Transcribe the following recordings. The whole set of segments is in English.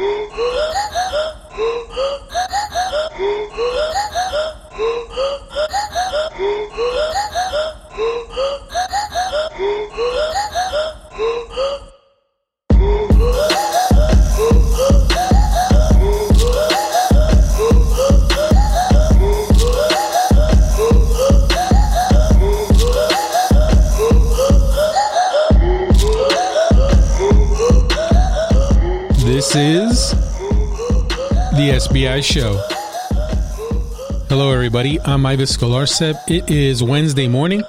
Oh! This is the SBI Show. Hello, everybody. I'm Ives Galarcep. It is Wednesday morning,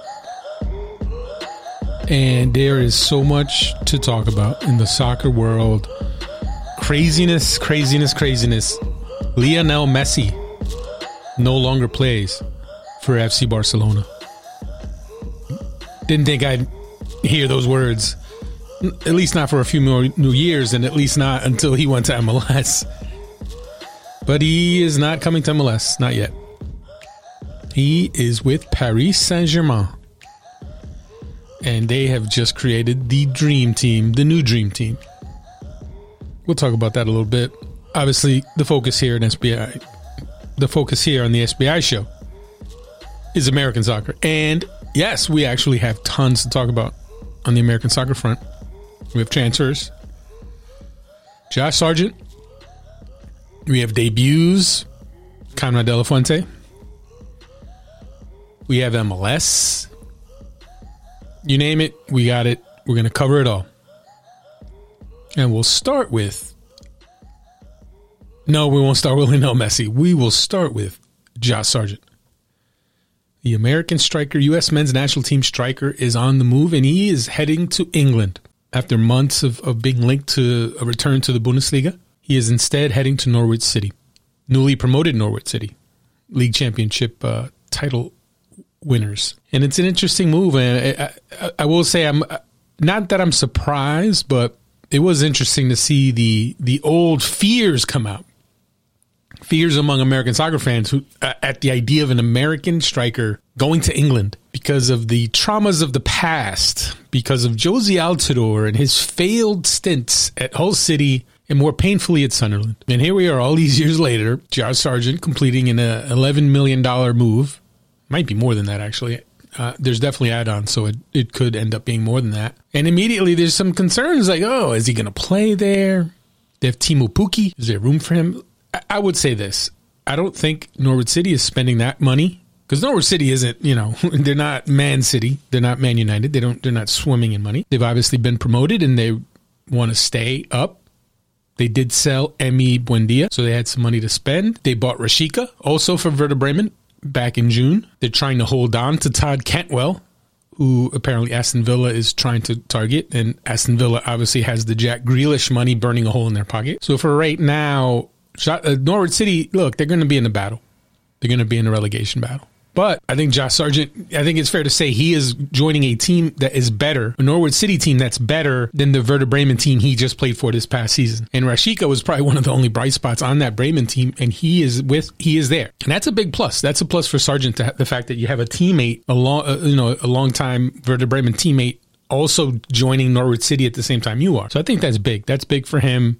and there is so much to talk about in the soccer world. Craziness, craziness, craziness. Lionel Messi no longer plays for FC Barcelona. Didn't think I'd hear those words at least not for a few more new years, and at least not until he went to MLS. But he is not coming to MLS, not yet. He is with Paris Saint Germain. And they have just created the dream team, the new dream team. We'll talk about that a little bit. Obviously, the focus here in SBI, the focus here on the SBI show is American soccer. And yes, we actually have tons to talk about on the American soccer front. We have transfers. Josh Sargent. We have debuts. Camila De La Fuente. We have MLS. You name it, we got it. We're going to cover it all. And we'll start with. No, we won't start with Lionel Messi. We will start with Josh Sargent. The American striker, U.S. men's national team striker, is on the move and he is heading to England after months of, of being linked to a return to the Bundesliga, he is instead heading to Norwich City, newly promoted Norwich City, league championship uh, title winners. And it's an interesting move. And I, I, I, will say, I'm not that I'm surprised, but it was interesting to see the the old fears come out. Fears among American soccer fans who, uh, at the idea of an American striker going to England because of the traumas of the past, because of Jozy Altidore and his failed stints at Hull City and more painfully at Sunderland. And here we are all these years later, Josh Sargent completing an uh, $11 million move. Might be more than that, actually. Uh, there's definitely add-ons, so it, it could end up being more than that. And immediately there's some concerns like, oh, is he going to play there? They have Teemu Pukki. Is there room for him? I, I would say this. I don't think Norwich City is spending that money because Norwich City isn't, you know, they're not Man City, they're not Man United, they don't, they're not swimming in money. They've obviously been promoted and they want to stay up. They did sell Emi Buendia, so they had some money to spend. They bought Rashica, also for Werder Bremen, back in June. They're trying to hold on to Todd Cantwell, who apparently Aston Villa is trying to target, and Aston Villa obviously has the Jack Grealish money burning a hole in their pocket. So for right now, uh, Norwich City, look, they're going to be in the battle. They're going to be in a relegation battle. But I think Josh Sargent, I think it's fair to say he is joining a team that is better, a Norwich City team that's better than the Werder Bremen team he just played for this past season. And Rashica was probably one of the only bright spots on that Bremen team, and he is with he is there, and that's a big plus. That's a plus for Sargent to the fact that you have a teammate, a long, uh, you know, a long time Werder Bremen teammate also joining Norwich City at the same time you are. So I think that's big. That's big for him.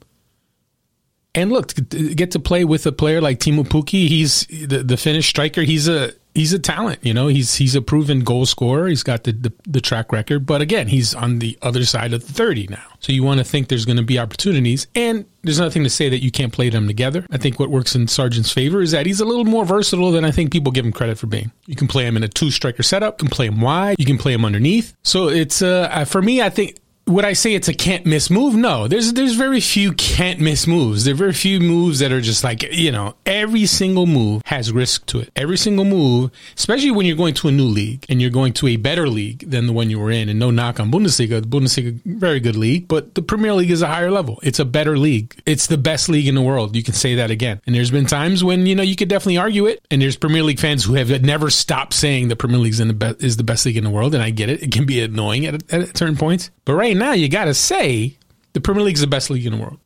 And look, get to play with a player like Teemu Pukki, he's the, the Finnish striker. He's a he's a talent. You know, he's he's a proven goal scorer. He's got the, the, the track record. But again, he's on the other side of the thirty now. So you want to think there's going to be opportunities, and there's nothing to say that you can't play them together. I think what works in Sargent's favor is that he's a little more versatile than I think people give him credit for being. You can play him in a two striker setup. You can play him wide. You can play him underneath. So it's uh for me, I think would I say it's a can't miss move? No, there's there's very few can't miss moves. There are very few moves that are just like you know every single move has risk to it. Every single move, especially when you're going to a new league and you're going to a better league than the one you were in. And no knock on Bundesliga, the Bundesliga very good league, but the Premier League is a higher level. It's a better league. It's the best league in the world. You can say that again. And there's been times when you know you could definitely argue it. And there's Premier League fans who have never stopped saying the Premier League is the best league in the world, and I get it. It can be annoying at, at certain points, but right now, you got to say the Premier League is the best league in the world.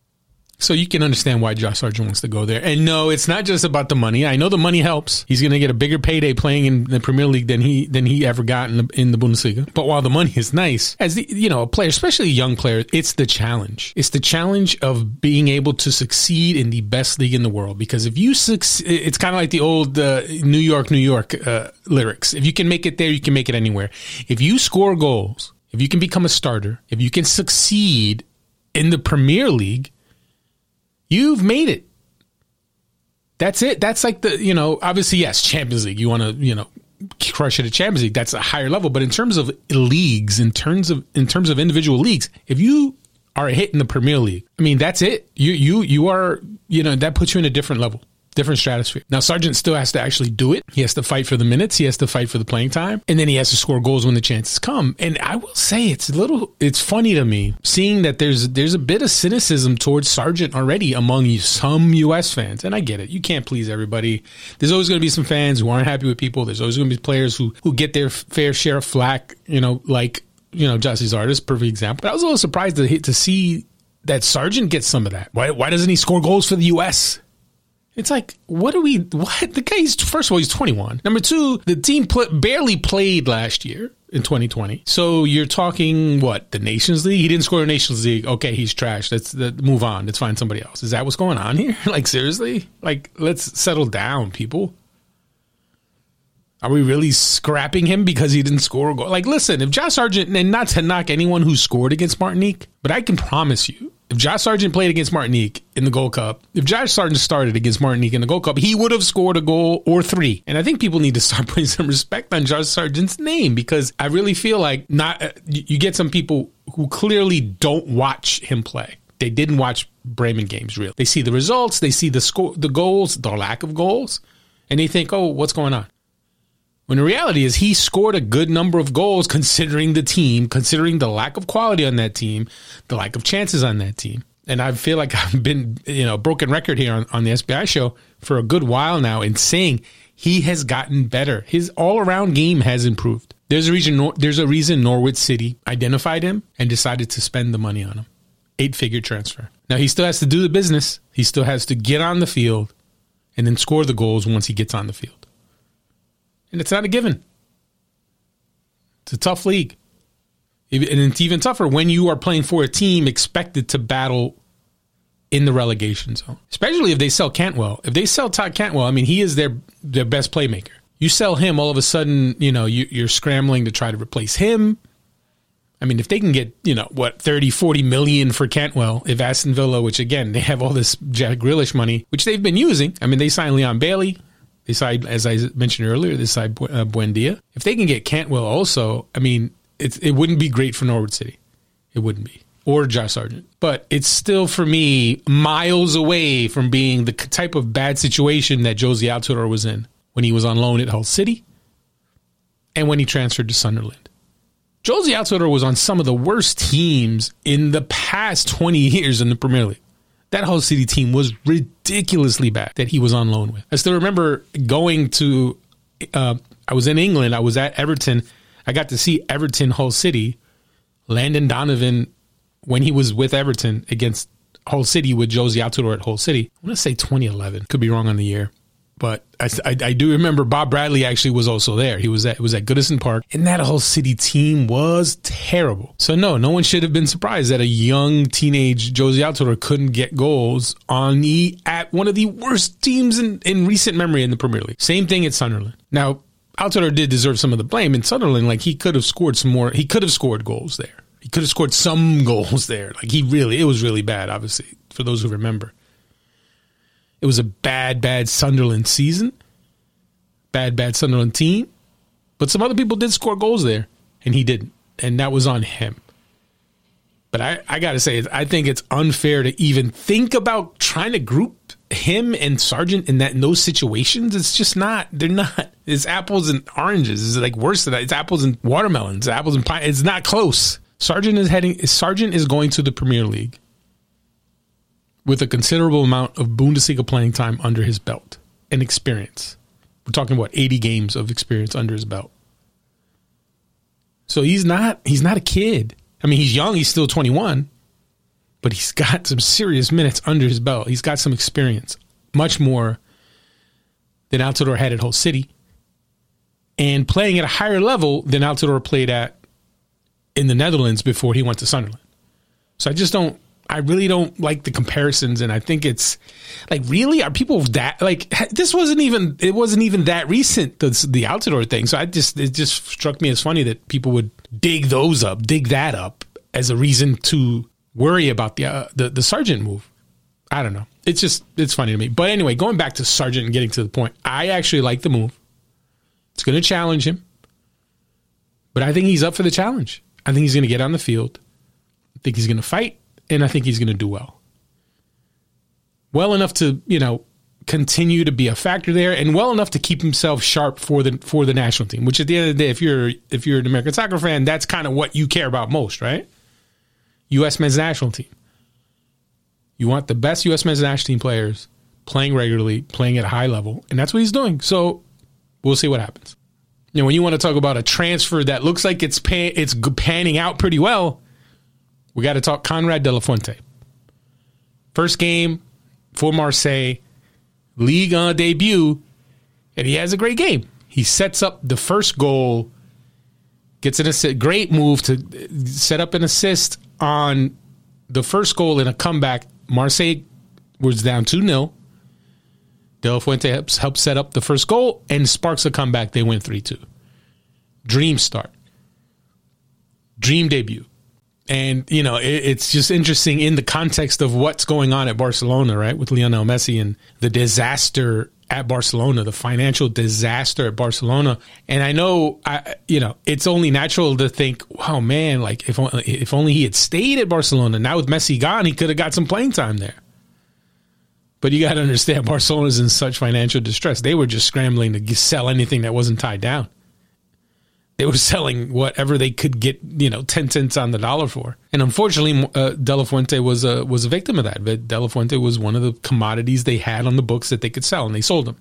So you can understand why Josh Sargent wants to go there. And no, it's not just about the money. I know the money helps. He's going to get a bigger payday playing in the Premier League than he than he ever got in the, in the Bundesliga. But while the money is nice, as the you know a player, especially a young player, it's the challenge. It's the challenge of being able to succeed in the best league in the world. Because if you succeed, it's kind of like the old uh, New York, New York uh, lyrics. If you can make it there, you can make it anywhere. If you score goals, if you can become a starter, if you can succeed in the Premier League You've made it. That's it. That's like the, you know, obviously, yes, Champions League. You want to, you know, crush it at Champions League. That's a higher level. But in terms of leagues, in terms of in terms of individual leagues, if you are a hit in the Premier League, I mean, that's it. You you you are, you know, that puts you in a different level different stratosphere. Now, Sargent still has to actually do it. He has to fight for the minutes. He has to fight for the playing time. And then he has to score goals when the chances come. And I will say it's a little, it's funny to me seeing that there's, there's a bit of cynicism towards Sargent already among some U.S. fans. And I get it. You can't please everybody. There's always going to be some fans who aren't happy with people. There's always going to be players who, who get their fair share of flack, you know, like, you know, Gyasi Zardes, perfect example. But I was a little surprised to, to see that Sargent gets some of that. Why, why doesn't he score goals for the U.S.? It's like, what do we, what? The guy's, first of all, he's 21. Number two, the team pl- barely played last year in 2020. So you're talking what? The Nations League? He didn't score a Nations League. Okay, he's trash. Let's, let's move on. Let's find somebody else. Is that what's going on here? like, seriously? Like, let's settle down, people. Are we really scrapping him because he didn't score a goal? Like, listen, if Josh Sargent, and not to knock anyone who scored against Martinique, but I can promise you, if Josh Sargent played against Martinique in the Gold Cup, if Josh Sargent started against Martinique in the Gold Cup, he would have scored a goal or three. And I think people need to start putting some respect on Josh Sargent's name because I really feel like not uh, you get some people who clearly don't watch him play. They didn't watch Bremen games really. They see the results, they see the score, the goals, the lack of goals, and they think, "Oh, what's going on?" When the reality is he scored a good number of goals considering the team, considering the lack of quality on that team, the lack of chances on that team. And I feel like I've been, you know, broken record here on, on the SBI show for a good while now in saying he has gotten better. His all around game has improved. There's a reason, there's a reason Norwich City identified him and decided to spend the money on him. Eight figure transfer. Now he still has to do the business. He still has to get on the field and then score the goals once he gets on the field. And it's not a given. It's a tough league. And it's even tougher when you are playing for a team expected to battle in the relegation zone, especially if they sell Cantwell. If they sell Todd Cantwell, I mean, he is their their best playmaker. You sell him, all of a sudden, you know, you, you're scrambling to try to replace him. I mean, if they can get, you know, what, 30, 40 million for Cantwell, if Aston Villa, which again, they have all this Jack Grealish money, which they've been using. I mean, they signed Leon Bailey. They side, as I mentioned earlier, they side uh, Buendia. If they can get Cantwell also, I mean, it, it wouldn't be great for Norwich City. It wouldn't be. Or Josh Sargent. But it's still, for me, miles away from being the type of bad situation that Jozy Altidore was in when he was on loan at Hull City and when he transferred to Sunderland. Jozy Altidore was on some of the worst teams in the past 20 years in the Premier League that Hull City team was ridiculously bad that he was on loan with. I still remember going to, uh, I was in England, I was at Everton. I got to see Everton Hull City, Landon Donovan, when he was with Everton against Hull City with Jozy Altidore at Hull City. I want to say 2011. Could be wrong on the year but I, I, I, do remember Bob Bradley actually was also there. He was at was at Goodison Park, and that Hull City team was terrible. So no, no one should have been surprised that a young teenage Jozy Altidore couldn't get goals on the at one of the worst teams in, in recent memory in the Premier League. Same thing at Sunderland. Now Altidore did deserve some of the blame in Sunderland. Like he could have scored some more. He could have scored goals there. He could have scored some goals there. Like he really, it was really bad. Obviously, for those who remember. It was a bad, bad Sunderland season, bad, bad Sunderland team. But some other people did score goals there, and he didn't. And that was on him. But I, I got to say, I think it's unfair to even think about trying to group him and Sargent in that in those situations. It's just not. They're not. It's apples and oranges. It's like worse than that. It's apples and watermelons. Apples and pine. It's not close. Sargent is heading. Sargent is going to the Premier League with a considerable amount of Bundesliga playing time under his belt and experience. We're talking about 80 games of experience under his belt. So he's not he's not a kid. I mean, he's young, he's still 21. but he's got some serious minutes under his belt. He's got some experience, much more than Altidore had at Hull City, and playing at a higher level than Altidore played at in the Netherlands before he went to Sunderland. So I just don't. I really don't like the comparisons, and I think it's like really are people that like this wasn't even it wasn't even that recent the the Altidore thing. So I just it just struck me as funny that people would dig those up, dig that up as a reason to worry about the uh, the the Sargent move. I don't know. It's just it's funny to me. But anyway, going back to Sargent and getting to the point, I actually like the move. It's going to challenge him, but I think he's up for the challenge. I think he's going to get on the field. I think he's going to fight, and I think he's going to do well. Well enough to you know continue to be a factor there, and well enough to keep himself sharp for the for the national team. Which at the end of the day, if you're if you're an American soccer fan, that's kind of what you care about most, right? U.S. men's national team. You want the best U.S. men's national team players playing regularly, playing at a high level, and that's what he's doing. So we'll see what happens. You know, when you want to talk about a transfer that looks like it's pan, it's panning out pretty well, we got to talk Konrad De La Fuente. First game for Marseille, Ligue 1 debut, and he has a great game. He sets up the first goal, gets an assist, great move to uh, set up an assist on the first goal in a comeback Marseille was down 2 0. De La Fuente helps, helps set up the first goal and sparks a comeback. They win 3 2. Dream start. Dream debut. And, you know, it, it's just interesting in the context of what's going on at Barcelona, right? With Lionel Messi and the disaster at Barcelona, the financial disaster at Barcelona. And I know, I, you know, it's only natural to think, wow, man, like if only, if only he had stayed at Barcelona. Now with Messi gone, he could have got some playing time there. But you got to understand, Barcelona's in such financial distress. They were just scrambling to sell anything that wasn't tied down they were selling whatever they could get, you know, ten cents on the dollar for. And unfortunately, uh, De La Fuente was a was a victim of that. But De La Fuente was one of the commodities they had on the books that they could sell, and they sold them.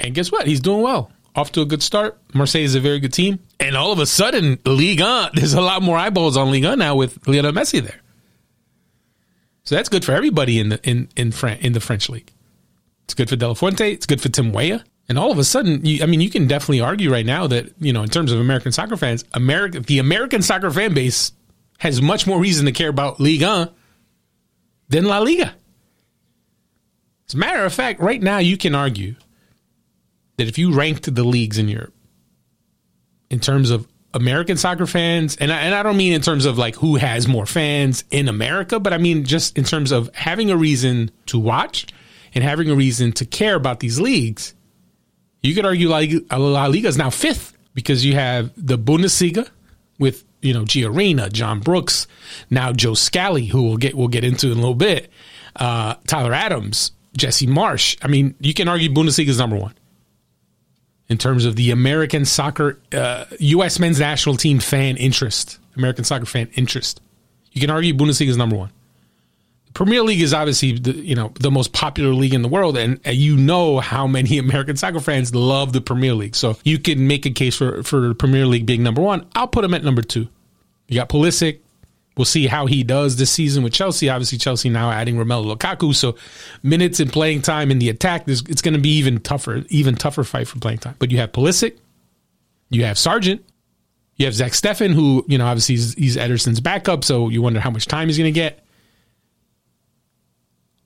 And guess what? He's doing well. Off to a good start. Marseille is a very good team, and all of a sudden, Ligue 1, there's a lot more eyeballs on Ligue 1 now with Lionel Messi there. So that's good for everybody in the in in, Fran- in the French league. It's good for De La Fuente. It's good for Tim Weah. And all of a sudden, you, I mean, you can definitely argue right now that you know, in terms of American soccer fans, America, the American soccer fan base has much more reason to care about Ligue 1 than La Liga. As a matter of fact, right now you can argue that if you ranked the leagues in Europe in terms of American soccer fans, and I, and I don't mean in terms of like who has more fans in America, but I mean just in terms of having a reason to watch and having a reason to care about these leagues you could argue La Liga, is now fifth because you have the Bundesliga with you know Gio John Brooks, now Joe Scally, who we'll get we'll get into in a little bit, uh, Tyler Adams, Jesse Marsh. I mean, you can argue Bundesliga is number one in terms of the American soccer, uh, U.S. men's national team fan interest, American soccer fan interest. You can argue Bundesliga is number one. Premier League is obviously the, you know the most popular league in the world, and you know how many American soccer fans love the Premier League. So you can make a case for for Premier League being number one. I'll put him at number two. You got Pulisic. We'll see how he does this season with Chelsea. Obviously, Chelsea now adding Romelu Lukaku, so minutes and playing time in the attack, it's going to be even tougher, even tougher fight for playing time. But you have Pulisic, you have Sargent, you have Zach Steffen, who you know obviously he's, he's Ederson's backup, so you wonder how much time he's going to get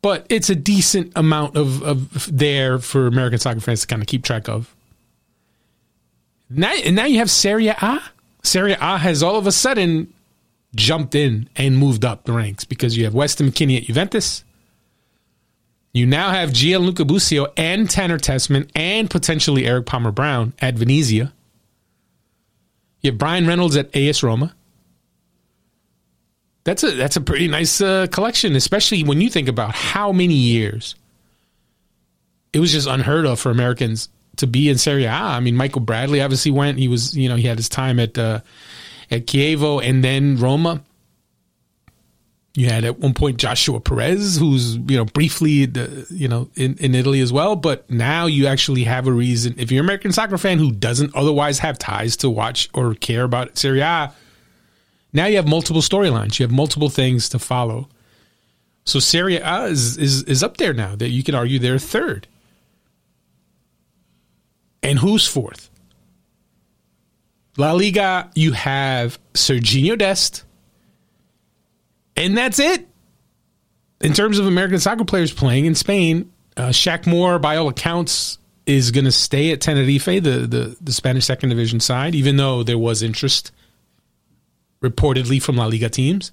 but it's a decent amount of, of there for American soccer fans to kind of keep track of. Now, and now you have Serie A. Serie A has all of a sudden jumped in and moved up the ranks because you have Weston McKennie at Juventus. You now have Gianluca Busio and Tanner Tessmann and potentially Erik Palmer Brown at Venezia. You have Bryan Reynolds at AS Roma. That's a that's a pretty nice uh, collection, especially when you think about how many years it was just unheard of for Americans to be in Serie A. I mean, Michael Bradley obviously went. He was, you know, he had his time at uh, at Chievo and then Roma. You had at one point Joshua Perez, who's you know briefly, the, you know, in, in Italy as well. But now you actually have a reason. If you're an American soccer fan who doesn't otherwise have ties to watch or care about Serie A, Now you have multiple storylines. You have multiple things to follow. So Serie A is, is, is up there now. That you can argue they're third. And who's fourth? La Liga, you have Sergiño Dest, and that's it. In terms of American soccer players playing in Spain, uh, Shaq Moore, by all accounts, is going to stay at Tenerife, the, the, the Spanish second division side, even though there was interest reportedly from La Liga teams.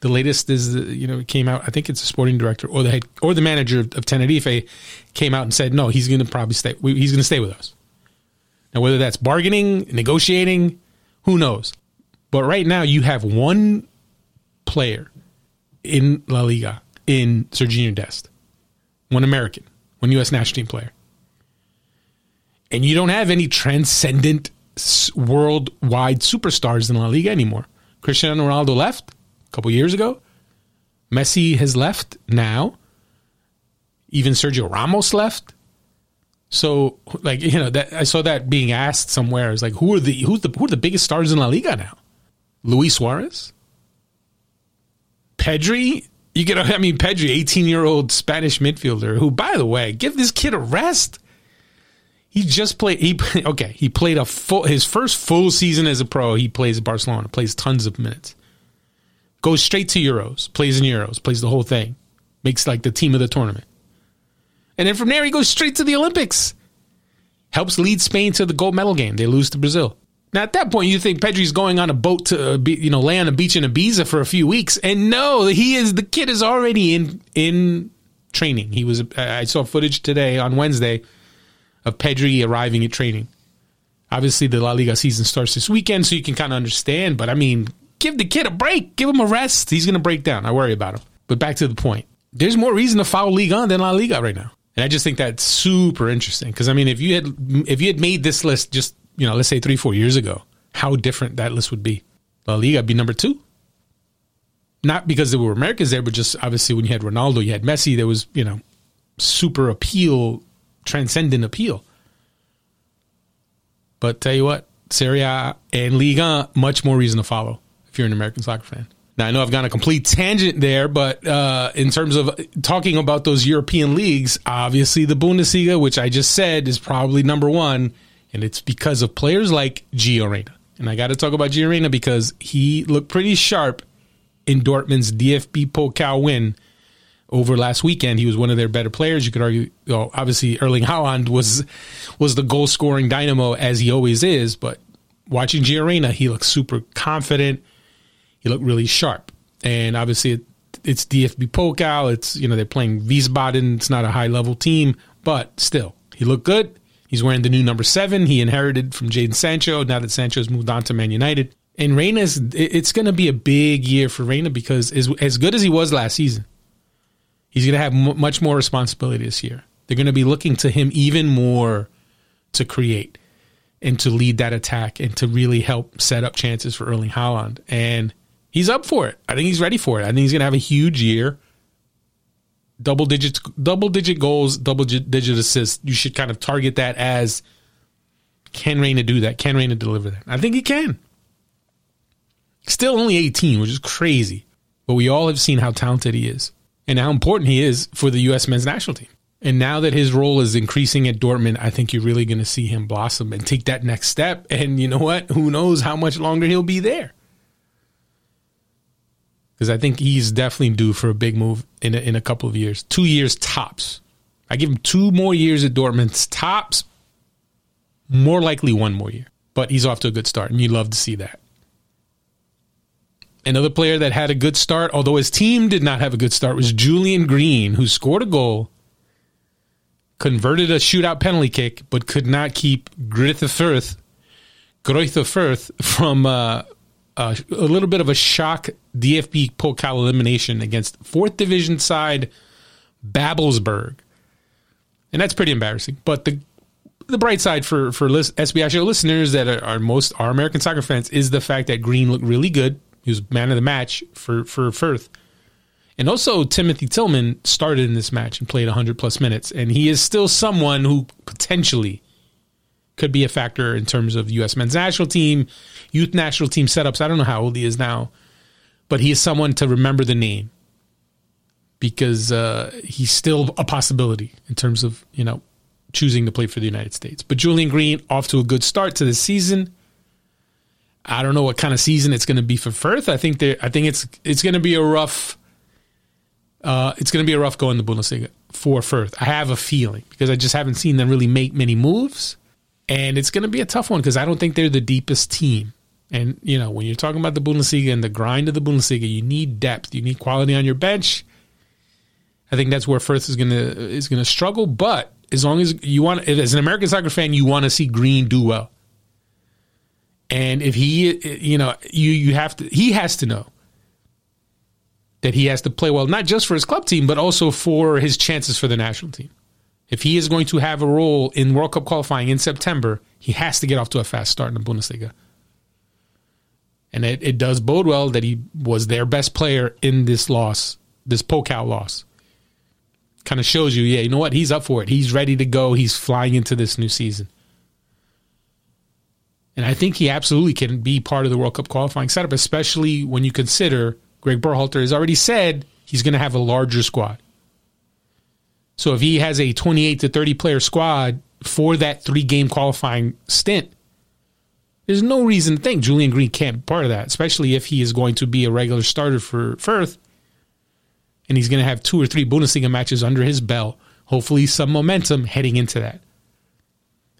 The latest is, uh, you know, came out. I think it's the sporting director or the head or the manager of, of Tenerife came out and said, no, he's going to probably stay. He's going to stay with us. Now, whether that's bargaining, negotiating, who knows? But right now, you have one player in La Liga in Sergiño Dest, one American, one U.S. national team player. And you don't have any transcendent worldwide superstars in La Liga anymore. Cristiano Ronaldo left a couple years ago. Messi has left now. Even Sergio Ramos left. So, like you know, that I saw that being asked somewhere. It's like, who are the who's the who are the biggest stars in La Liga now? Luis Suarez, Pedri. You get, I mean, Pedri, eighteen-year-old Spanish midfielder, who, by the way, give this kid a rest. He just played. He okay. He played a full his first full season as a pro. He plays at Barcelona. Plays tons of minutes. Goes straight to Euros. Plays in Euros. Plays the whole thing. Makes like the team of the tournament. And then from there, he goes straight to the Olympics. Helps lead Spain to the gold medal game. They lose to Brazil. Now, at that point, you think Pedri's going on a boat to, uh, you know, lay on a beach in Ibiza for a few weeks, and no, he is. The kid is already in in training. He was. I saw footage today on Wednesday of Pedri arriving at training. Obviously, the La Liga season starts this weekend, so you can kind of understand. But I mean, give the kid a break, give him a rest. He's going to break down. I worry about him. But back to the point. There's more reason to follow Ligue 1 than La Liga right now. And I just think that's super interesting because I mean, if you had if you had made this list just you know let's say three four years ago, how different that list would be. La Liga be number two. Not because there were Americans there, but just obviously when you had Ronaldo, you had Messi. There was you know super appeal, transcendent appeal. But tell you what, Serie A and Liga, much more reason to follow if you're an American soccer fan. Now, I know I've gone a complete tangent there, but uh, in terms of talking about those European leagues, obviously the Bundesliga, which I just said is probably number one, and it's because of players like Gio Reyna. And I got to talk about Gio Reyna because he looked pretty sharp in Dortmund's DFB Pokal win over last weekend. He was one of their better players. You could argue, obviously Erling Haaland was was the goal scoring dynamo as he always is, but watching Gio Reyna, he looked super confident he looked really sharp. And obviously, it, it's DFB Pokal. It's you know they're playing Wiesbaden. It's not a high level team, but still, he looked good. He's wearing the new number seven. He inherited from Jadon Sancho. Now that Sancho's moved on to Man United, and Reyna's it's going to be a big year for Reyna because as as good as he was last season, he's going to have m- much more responsibility this year. They're going to be looking to him even more to create and to lead that attack and to really help set up chances for Erling Haaland. And he's up for it. I think he's ready for it. I think he's going to have a huge year. Double digits, double digit goals, double digit assists. You should kind of target that as can Reyna do that? Can Reyna deliver that? I think he can. Still only 18, which is crazy. But we all have seen how talented he is and how important he is for the U.S. men's national team. And now that his role is increasing at Dortmund, I think you're really going to see him blossom and take that next step. And you know what? Who knows how much longer he'll be there? because I think he's definitely due for a big move in a, in a couple of years. Two years tops. I give him two more years at Dortmund's tops. More likely one more year, but he's off to a good start, and you love to see that. Another player that had a good start, although his team did not have a good start, was Julian Green, who scored a goal, converted a shootout penalty kick, but could not keep Fürth, Greuther Fürth from uh, a, a little bit of a shock DFB Pokal elimination against fourth division side Babelsberg, and that's pretty embarrassing. But the the bright side for for SBI show listeners that are, are, most are American soccer fans is the fact that Green looked really good. He was man of the match for for Fürth. And also Timothy Tillman started in this match and played 100 plus minutes and he is still someone who potentially could be a factor in terms of U.S. men's national team, youth national team setups. I don't know how old he is now, but he is someone to remember the name because uh, he's still a possibility in terms of you know choosing to play for the United States. But Julian Green off to a good start to the season. I don't know what kind of season it's going to be for Fürth. I think I think it's it's going to be a rough. Uh, it's going to be a rough go in the Bundesliga for Fürth. I have a feeling because I just haven't seen them really make many moves, and it's going to be a tough one because I don't think they're the deepest team. And you know when you're talking about the Bundesliga and the grind of the Bundesliga, you need depth, you need quality on your bench. I think that's where Fürth is gonna is gonna struggle. But as long as you want, as an American soccer fan, you want to see Green do well. And if he, you know, you you have to, he has to know that he has to play well, not just for his club team, but also for his chances for the national team. If he is going to have a role in World Cup qualifying in September, he has to get off to a fast start in the Bundesliga. And it, it does bode well that he was their best player in this loss, this Pokal loss kind of shows you, yeah, you know what? He's up for it. He's ready to go. He's flying into this new season. And I think he absolutely can be part of the World Cup qualifying setup, especially when you consider Greg Berhalter has already said he's going to have a larger squad. So if he has a 28 to 30 player squad for that three game qualifying stint, there's no reason to think Julian Green can't be part of that, especially if he is going to be a regular starter for Fürth and he's going to have two or three Bundesliga matches under his belt. Hopefully, some momentum heading into that,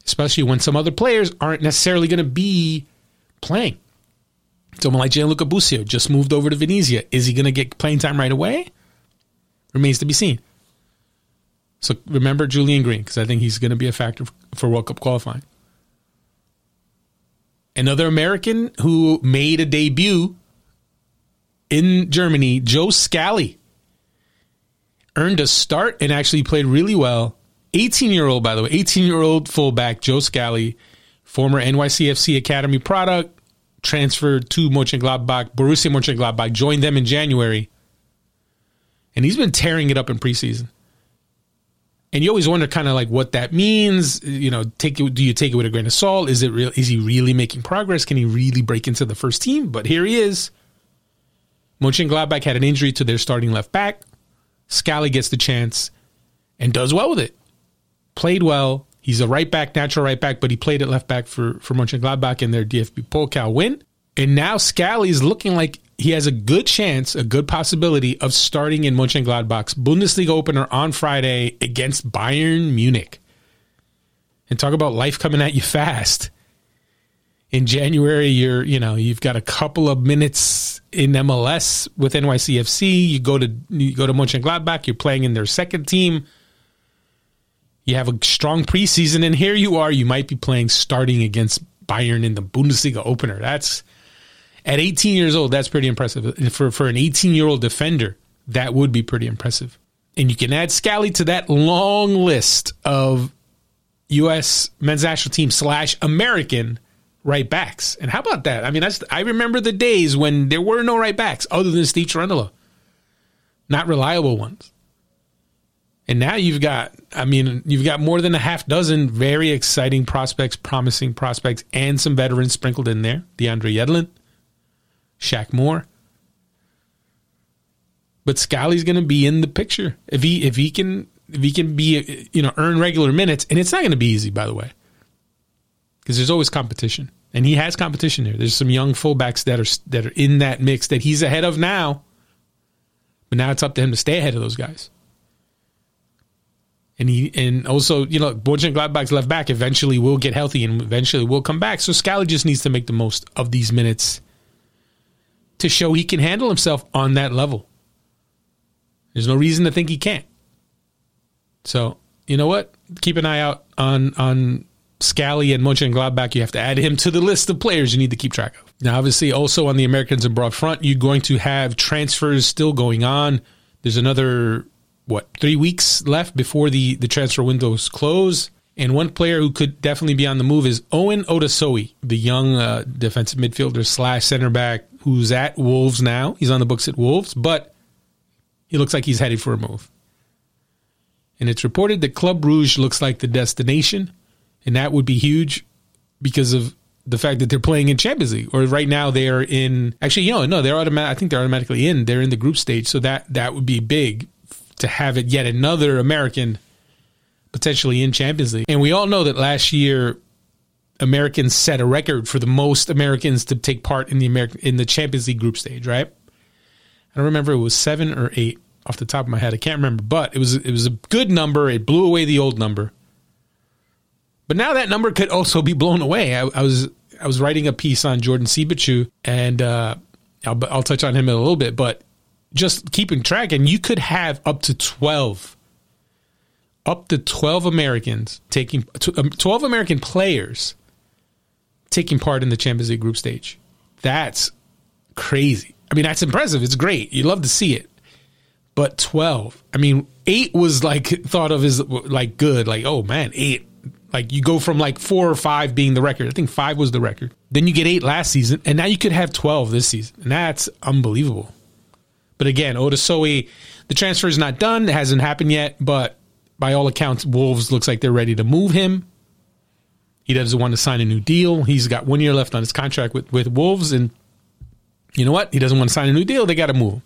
especially when some other players aren't necessarily going to be playing. Someone like Gianluca Busio just moved over to Venezia. Is he going to get playing time right away? Remains to be seen. So remember Julian Green because I think he's going to be a factor for World Cup qualifying. Another American who made a debut in Germany, Joe Scally earned a start and actually played really well. 18 year old, by the way, 18 year old fullback Joe Scally, former NYCFC Academy product, transferred to Mönchengladbach, Borussia Mönchengladbach, joined them in January. And he's been tearing it up in preseason. And you always wonder kind of like what that means. You know, take it, do you take it with a grain of salt? Is it real? Is he really making progress? Can he really break into the first team? But here he is. Mönchengladbach had an injury to their starting left back. Scally gets the chance and does well with it. Played well. He's a right back, natural right back, but he played at left back for, for Mönchengladbach in their DFB Pokal win. And now Scally is looking like he has a good chance, a good possibility of starting in Mönchengladbach's Bundesliga opener on Friday against Bayern Munich. And talk about life coming at you fast in January, you're you know you've got a couple of minutes in MLS with NYCFC. You go to you go to Mönchengladbach. You're playing in their second team. You have a strong preseason, and here you are. You might be playing starting against Bayern in the Bundesliga opener. That's at 18 years old. That's pretty impressive for for an 18 year old defender. That would be pretty impressive. And you can add Scally to that long list of U.S. men's national team slash American right backs. And how about that? I mean, I remember the days when there were no right backs other than Steve Cherundolo, not reliable ones. And now you've got, I mean, you've got more than a half dozen very exciting prospects, promising prospects, and some veterans sprinkled in there. DeAndre Yedlin, Shaq Moore. But Scally's going to be in the picture if he if he can if he can be you know earn regular minutes, and it's not going to be easy, by the way because there's always competition, and he has competition there. There's some young fullbacks that are that are in that mix that he's ahead of now, but now it's up to him to stay ahead of those guys. And he and also you know Borjan Gladbach's left back eventually will get healthy and eventually will come back. So Scally just needs to make the most of these minutes to show he can handle himself on that level. There's no reason to think he can't. So you know what? Keep an eye out on on Scally and Mönchengladbach, you have to add him to the list of players you need to keep track of. Now, obviously, also on the Americans abroad front, you're going to have transfers still going on. There's another, what, three weeks left before the, the transfer windows close. And one player who could definitely be on the move is Owen Otasowie, the young uh, defensive midfielder slash center back who's at Wolves now. He's on the books at Wolves, but he looks like he's headed for a move. And it's reported that Club Bruges looks like the destination and that would be huge because of the fact that they're playing in Champions League, or right now they are in. Actually, you know, no, they're automatic. I think they're automatically in. They're in the group stage, so that that would be big to have it yet another American potentially in Champions League. And we all know that last year Americans set a record for the most Americans to take part in the American in the Champions League group stage, right? I don't remember it was seven or eight off the top of my head. I can't remember, but it was it was a good number. It blew away the old number. But now that number could also be blown away. I, I was I was writing a piece on Jordan Siebatcheu, and uh, I'll, I'll touch on him in a little bit. But just keeping track, and you could have up to twelve, up to twelve Americans taking um, twelve American players taking part in the Champions League group stage. That's crazy. I mean, that's impressive. It's great. You love to see it. But 12, I mean, eight was like thought of as like good. Like, oh man, eight. Like you go from like four or five being the record. I think five was the record. Then you get eight last season, and now you could have 12 this season. And that's unbelievable. But again, Otasowie, the transfer is not done. It hasn't happened yet. But by all accounts, Wolves looks like they're ready to move him. He doesn't want to sign a new deal. He's got one year left on his contract with, with Wolves. And you know what? He doesn't want to sign a new deal. They got to move him.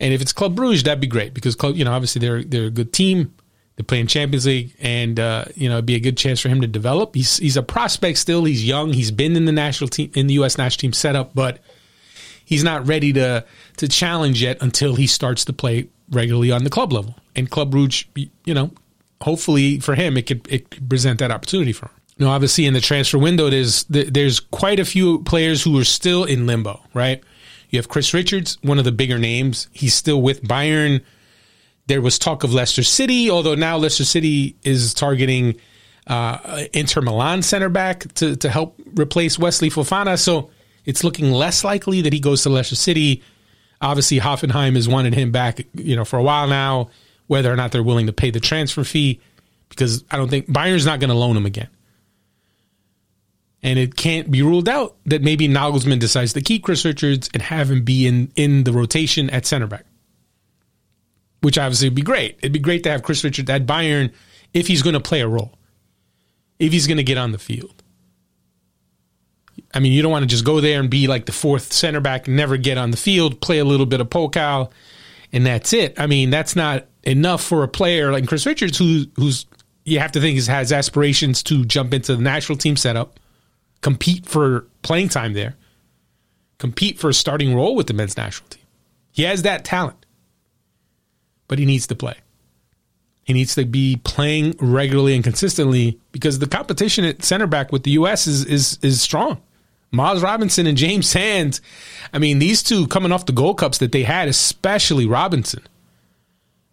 And if it's Club Bruges, that'd be great because Club, you know, obviously they're they're a good team. They're playing Champions League, and uh, you know, it'd be a good chance for him to develop. He's he's a prospect still. He's young. He's been in the national team in the U.S. national team setup, but he's not ready to to challenge yet until he starts to play regularly on the club level. And Club Bruges, you know, hopefully for him, it could it could present that opportunity for him. Now, obviously in the transfer window, there's there's quite a few players who are still in limbo, right? You have Chris Richards, one of the bigger names. He's still with Bayern. There was talk of Leicester City, although now Leicester City is targeting uh, Inter Milan center back to, to help replace Wesley Fofana. So it's looking less likely that he goes to Leicester City. Obviously, Hoffenheim has wanted him back, you know, for a while now. Whether or not they're willing to pay the transfer fee, because I don't think Bayern's not going to loan him again. And it can't be ruled out that maybe Nagelsmann decides to keep Chris Richards and have him be in, in the rotation at center back, which obviously would be great. It'd be great to have Chris Richards at Bayern if he's going to play a role, if he's going to get on the field. I mean, you don't want to just go there and be like the fourth center back and never get on the field, play a little bit of Pokal, and that's it. I mean, that's not enough for a player like Chris Richards, who, who's you have to think has aspirations to jump into the national team setup compete for playing time there, compete for a starting role with the men's national team. He has that talent, but he needs to play. He needs to be playing regularly and consistently because the competition at center back with the U.S. is is is strong. Miles Robinson and James Sands. I mean, these two coming off the Gold Cups that they had, especially Robinson.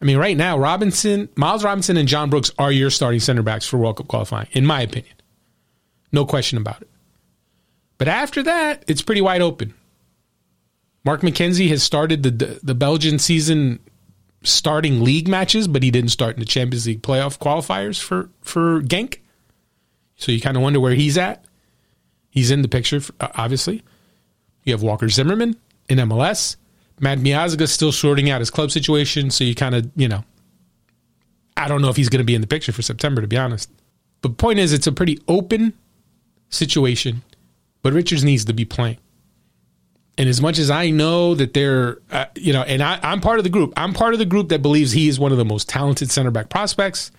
I mean, right now, Robinson, Miles Robinson, and John Brooks are your starting center backs for World Cup qualifying, in my opinion. No question about it. But after that, it's pretty wide open. Mark McKenzie has started the the Belgian season starting league matches, but he didn't start in the Champions League playoff qualifiers for for Genk. So you kind of wonder where he's at. He's in the picture, obviously. You have Walker Zimmerman in MLS. Matt Miazga still sorting out his club situation, so you kind of, you know, I don't know if he's going to be in the picture for September, to be honest. But point is, it's a pretty open situation but Richards needs to be playing. And as much as I know that they're, uh, you know, and I, I'm part of the group, I'm part of the group that believes he is one of the most talented center back prospects,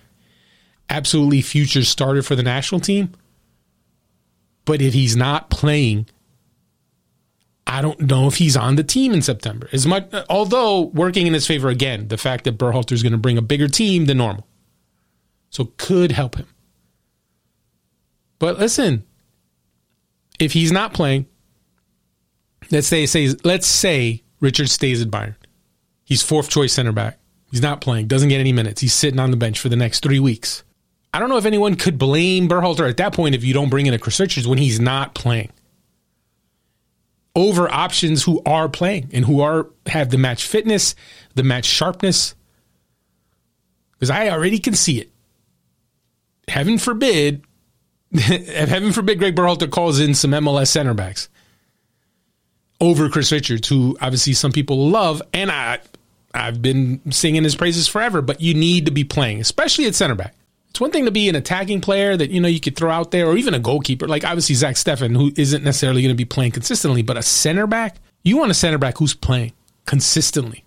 absolutely future starter for the national team. But if he's not playing, I don't know if he's on the team in September. As much, although working in his favor again, the fact that Berhalter is going to bring a bigger team than normal, so could help him. But listen, if he's not playing, let's say, say let's say Richard stays at Bayern. He's fourth choice center back. He's not playing, doesn't get any minutes. He's sitting on the bench for the next three weeks. I don't know if anyone could blame Berhalter at that point if you don't bring in a Chris Richards when he's not playing. Over options who are playing and who are have the match fitness, the match sharpness. Because I already can see it. Heaven forbid heaven forbid Greg Berhalter calls in some MLS center backs over Chris Richards, who obviously some people love, and I I've been singing his praises forever. But you need to be playing, especially at center back. It's one thing to be an attacking player that you know you could throw out there, or even a goalkeeper. Like obviously Zach Steffen, who isn't necessarily going to be playing consistently, but a center back. You want a center back who's playing consistently.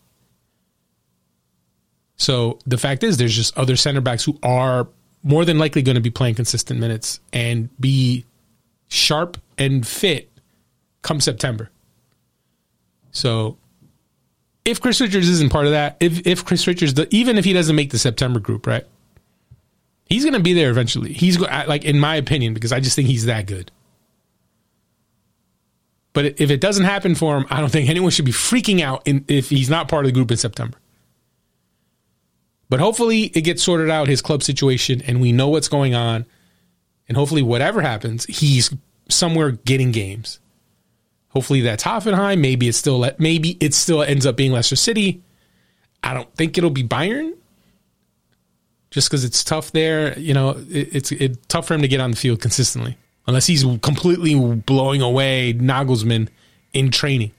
So the fact is, there's just other center backs who are more than likely going to be playing consistent minutes and be sharp and fit come September. So if Chris Richards isn't part of that, if if Chris Richards, even if he doesn't make the September group, right, he's going to be there eventually. He's like, in my opinion, because I just think he's that good. But if it doesn't happen for him, I don't think anyone should be freaking out in, if he's not part of the group in September. But hopefully it gets sorted out, his club situation, and we know what's going on. And hopefully, whatever happens, he's somewhere getting games. Hopefully that's Hoffenheim. Maybe it's still maybe it still ends up being Leicester City. I don't think it'll be Bayern, just because it's tough there. You know, it, it's it's tough for him to get on the field consistently unless he's completely blowing away Nagelsmann in training,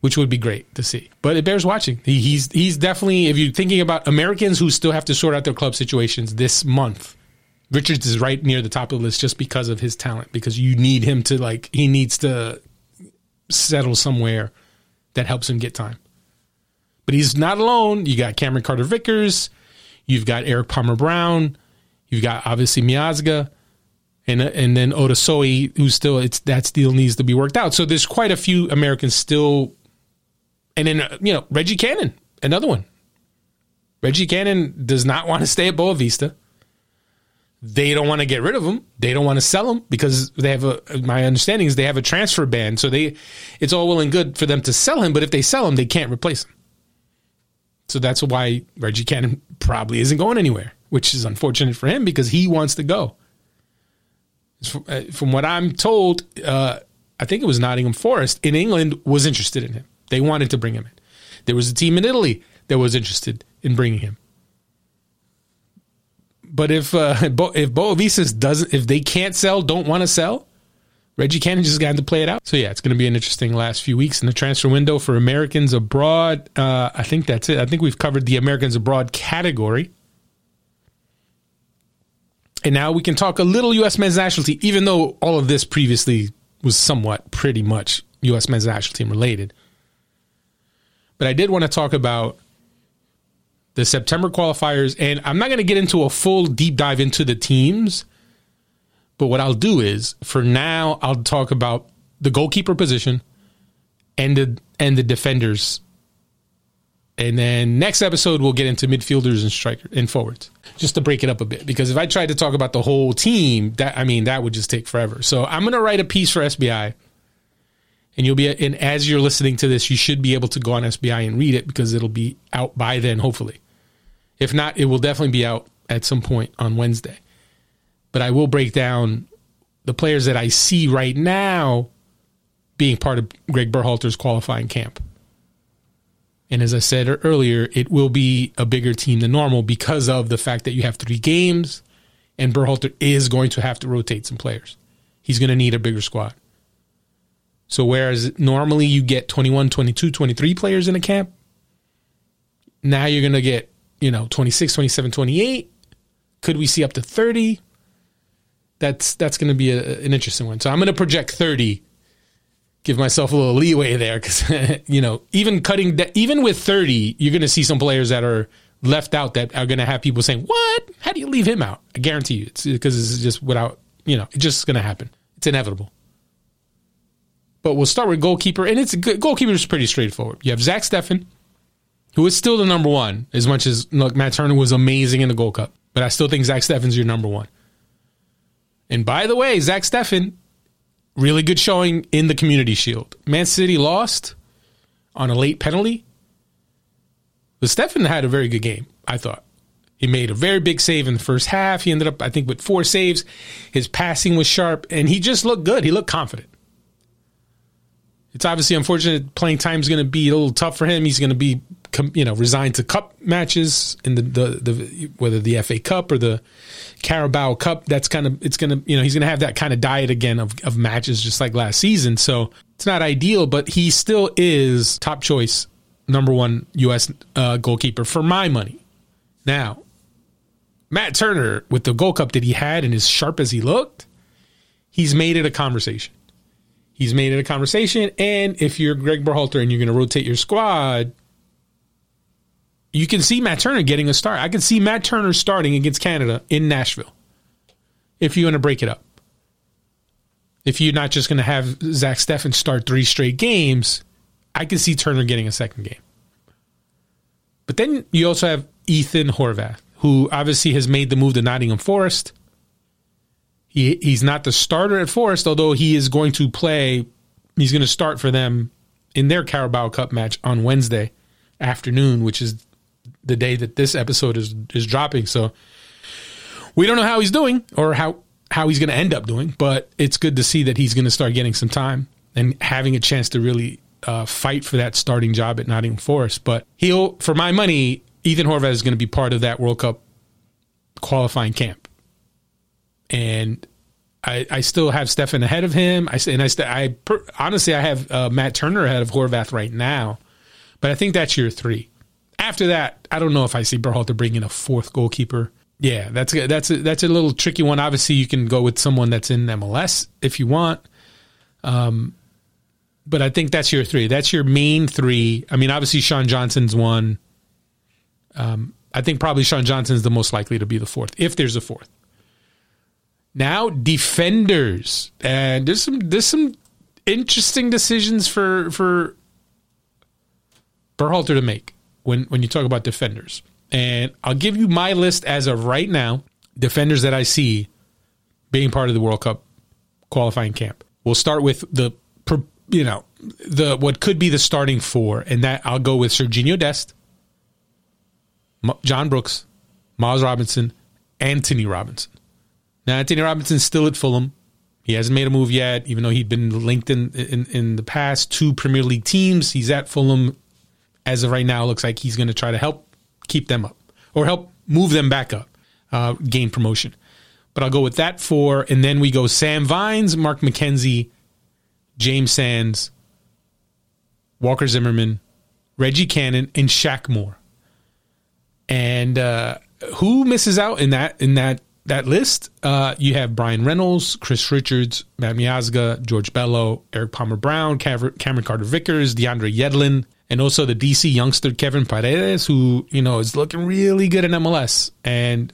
which would be great to see. But it bears watching. He, he's he's definitely if you're thinking about Americans who still have to sort out their club situations this month. Richards is right near the top of the list just because of his talent. Because you need him to like he needs to settle somewhere that helps him get time. But he's not alone. You got Cameron Carter Vickers, you've got Erik Palmer Brown, you've got obviously Miazga, and uh, and then Otasowie, who's still it's that still needs to be worked out. So there's quite a few Americans still, and then uh, you know Reggie Cannon, another one. Reggie Cannon does not want to stay at Boavista. They don't want to get rid of him. They don't want to sell him because they have a. My understanding is they have a transfer ban, so they, it's all well and good for them to sell him, but if they sell him, they can't replace him. So that's why Reggie Cannon probably isn't going anywhere, which is unfortunate for him because he wants to go. Uh, from what I'm told, uh, I think it was Nottingham Forest in England was interested in him. They wanted to bring him in. There was a team in Italy that was interested in bringing him. But if uh, if Boavista doesn't, if they can't sell, don't want to sell, Reggie Cannon just got to play it out. So yeah, it's going to be an interesting last few weeks in the transfer window for Americans abroad. Uh, I think that's it. I think we've covered the Americans abroad category. And now we can talk a little U.S. men's national team, even though all of this previously was somewhat pretty much U.S. men's national team related. But I did want to talk about the September qualifiers, and I'm not going to get into a full deep dive into the teams. But what I'll do is, for now, I'll talk about the goalkeeper position and the and the defenders. And then next episode we'll get into midfielders and striker and forwards. Just to break it up a bit. Because if I tried to talk about the whole team, that I mean that would just take forever. So I'm gonna write a piece for SBI. And you'll be and as you're listening to this, you should be able to go on SBI and read it because it'll be out by then, hopefully. If not, it will definitely be out at some point on Wednesday. But I will break down the players that I see right now being part of Greg Berhalter's qualifying camp. And as I said earlier, it will be a bigger team than normal because of the fact that you have three games and Berhalter is going to have to rotate some players. He's going to need a bigger squad. So whereas normally you get 21, 22, 23 players in a camp, now you're going to get you know, 26, 27, 28. Could we see up to 30? That's that's going to be a, an interesting one. So I'm going to project 30. Give myself a little leeway there because you know, even cutting that, even with 30, you're going to see some players that are left out that are going to have people saying, "What? How do you leave him out?" I guarantee you, it's because it's just without, you know, it's just going to happen. It's inevitable. But we'll start with goalkeeper, and it's goalkeeper is pretty straightforward. You have Zach Steffen, who is still the number one, as much as look, Matt Turner was amazing in the Gold Cup. But I still think Zach Steffen's your number one. And by the way, Zach Steffen, really good showing in the Community Shield. Man City lost on a late penalty. But Steffen had a very good game, I thought. He made a very big save in the first half. He ended up, I think, with four saves. His passing was sharp, and he just looked good. He looked confident. It's obviously unfortunate. Playing time is going to be a little tough for him. He's going to be, you know, resigned to cup matches in the, the, the whether the FA Cup or the Carabao Cup. That's kind of it's going to you know he's going to have that kind of diet again of of matches just like last season. So it's not ideal, but he still is top choice, number one U.S. Uh, goalkeeper for my money. Now, Matt Turner, with the Gold Cup that he had and as sharp as he looked, he's made it a conversation. He's made it a conversation. And if you're Greg Berhalter and you're going to rotate your squad, you can see Matt Turner getting a start. I can see Matt Turner starting against Canada in Nashville if you want to break it up. If you're not just going to have Zach Steffen start three straight games, I can see Turner getting a second game. But then you also have Ethan Horvath, who obviously has made the move to Nottingham Forest. He he's not the starter at Forest, although he is going to play. He's going to start for them in their Carabao Cup match on Wednesday afternoon, which is the day that this episode is is dropping. So we don't know how he's doing or how how he's going to end up doing, but it's good to see that he's going to start getting some time and having a chance to really uh, fight for that starting job at Nottingham Forest. But he'll, for my money, Ethan Horvath is going to be part of that World Cup qualifying camp, and I, I still have Steffen ahead of him. I and I, I honestly I have uh, Matt Turner ahead of Horvath right now, but I think that's your three. After that, I don't know if I see Berhalter bring in a fourth goalkeeper. Yeah, that's a, that's a, that's a little tricky one. Obviously, you can go with someone that's in MLS if you want. Um, but I think that's your three. That's your main three. I mean, obviously Sean Johnson's one. Um, I think probably Sean Johnson's the most likely to be the fourth, if there's a fourth. Now defenders, and there's some there's some interesting decisions for for Berhalter to make when when you talk about defenders. And I'll give you my list as of right now, defenders that I see being part of the World Cup qualifying camp. We'll start with the you know, the what could be the starting four, and that I'll go with Sergiño Dest, John Brooks, Miles Robinson, Antonee Robinson. Now Antonee Robinson's still at Fulham. He hasn't made a move yet, even though he'd been linked in, in, in the past two Premier League teams. He's at Fulham as of right now. it Looks like he's going to try to help keep them up or help move them back up, uh, gain promotion. But I'll go with that four, and then we go Sam Vines, Mark McKenzie, James Sands, Walker Zimmerman, Reggie Cannon, and Shaq Moore. And uh, who misses out in that in that that list? Uh, you have Bryan Reynolds, Chris Richards, Matt Miazga, George Bello, Erik Palmer Brown, Cameron Carter Vickers, DeAndre Yedlin, and also the DC youngster Kevin Paredes, who you know is looking really good in MLS. And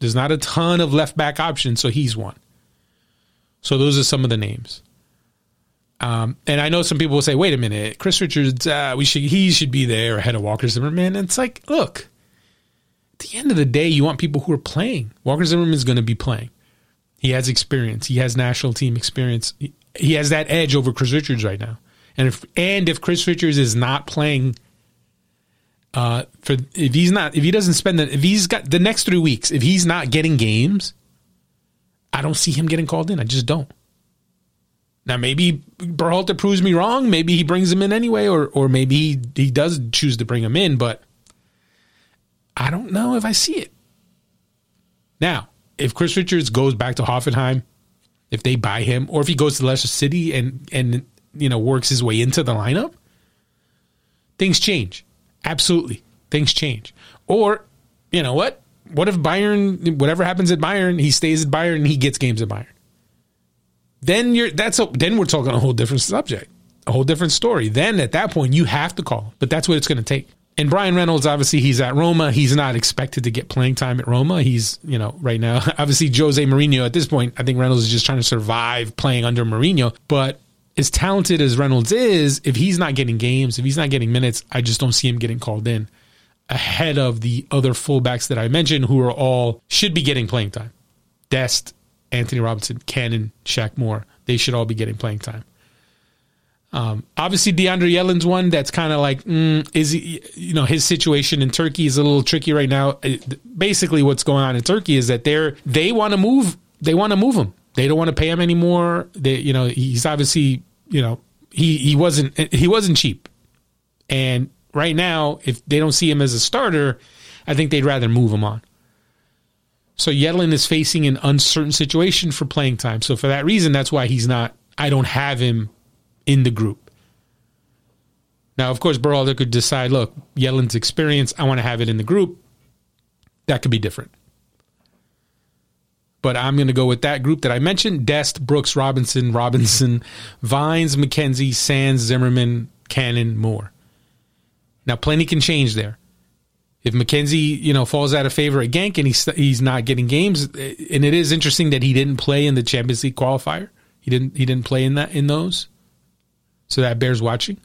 there's not a ton of left back options, so he's one. So those are some of the names. Um, and I know some people will say, "Wait a minute, Chris Richards, uh, we should he should be there ahead of Walker Zimmerman." And it's like, look, at the end of the day, you want people who are playing. Walker Zimmerman is going to be playing. He has experience. He has national team experience. He, he has that edge over Chris Richards right now. And if and if Chris Richards is not playing, uh, for if he's not if he doesn't spend the if he's got the next three weeks if he's not getting games, I don't see him getting called in. I just don't. Now maybe Berhalter proves me wrong. Maybe he brings him in anyway, or or maybe he, he does choose to bring him in, but I don't know if I see it. Now, if Chris Richards goes back to Hoffenheim, if they buy him, or if he goes to Leicester City and and you know works his way into the lineup, things change. Absolutely, things change. Or you know what? What if Bayern? Whatever happens at Bayern, he stays at Bayern and he gets games at Bayern then you're that's a, then we're talking a whole different subject, a whole different story. Then at that point you have to call, but that's what it's going to take. And Bryan Reynolds, obviously, he's at Roma. He's not expected to get playing time at Roma. He's, you know, right now, obviously, Jose Mourinho at this point, I think Reynolds is just trying to survive playing under Mourinho. But as talented as Reynolds is, if he's not getting games, if he's not getting minutes, I just don't see him getting called in ahead of the other fullbacks that I mentioned who are all should be getting playing time. Dest, Antonee Robinson, Cannon, Shaq Moore. They should all be getting playing time. Um, obviously, DeAndre Yedlin's one that's kind of like, mm, is he, you know, his situation in Turkey is a little tricky right now. Basically, what's going on in Turkey is that they're they want to move, they want to move him. They don't want to pay him anymore. They, you know, he's obviously, you know, he he wasn't he wasn't cheap, and right now, if they don't see him as a starter, I think they'd rather move him on. So Yedlin is facing an uncertain situation for playing time. So for that reason, that's why he's not. I don't have him in the group. Now, of course, Berhalter could decide, look, Yedlin's experience, I want to have it in the group. That could be different. But I'm going to go with that group that I mentioned Dest, Brooks, Robinson, Robinson, Vines, McKenzie, Sands, Zimmerman, Cannon, Moore. Now, plenty can change there. If McKenzie, you know, falls out of favor at Genk and he's he's not getting games, and it is interesting that he didn't play in the Champions League qualifier. He didn't he didn't play in that in those, so that bears watching.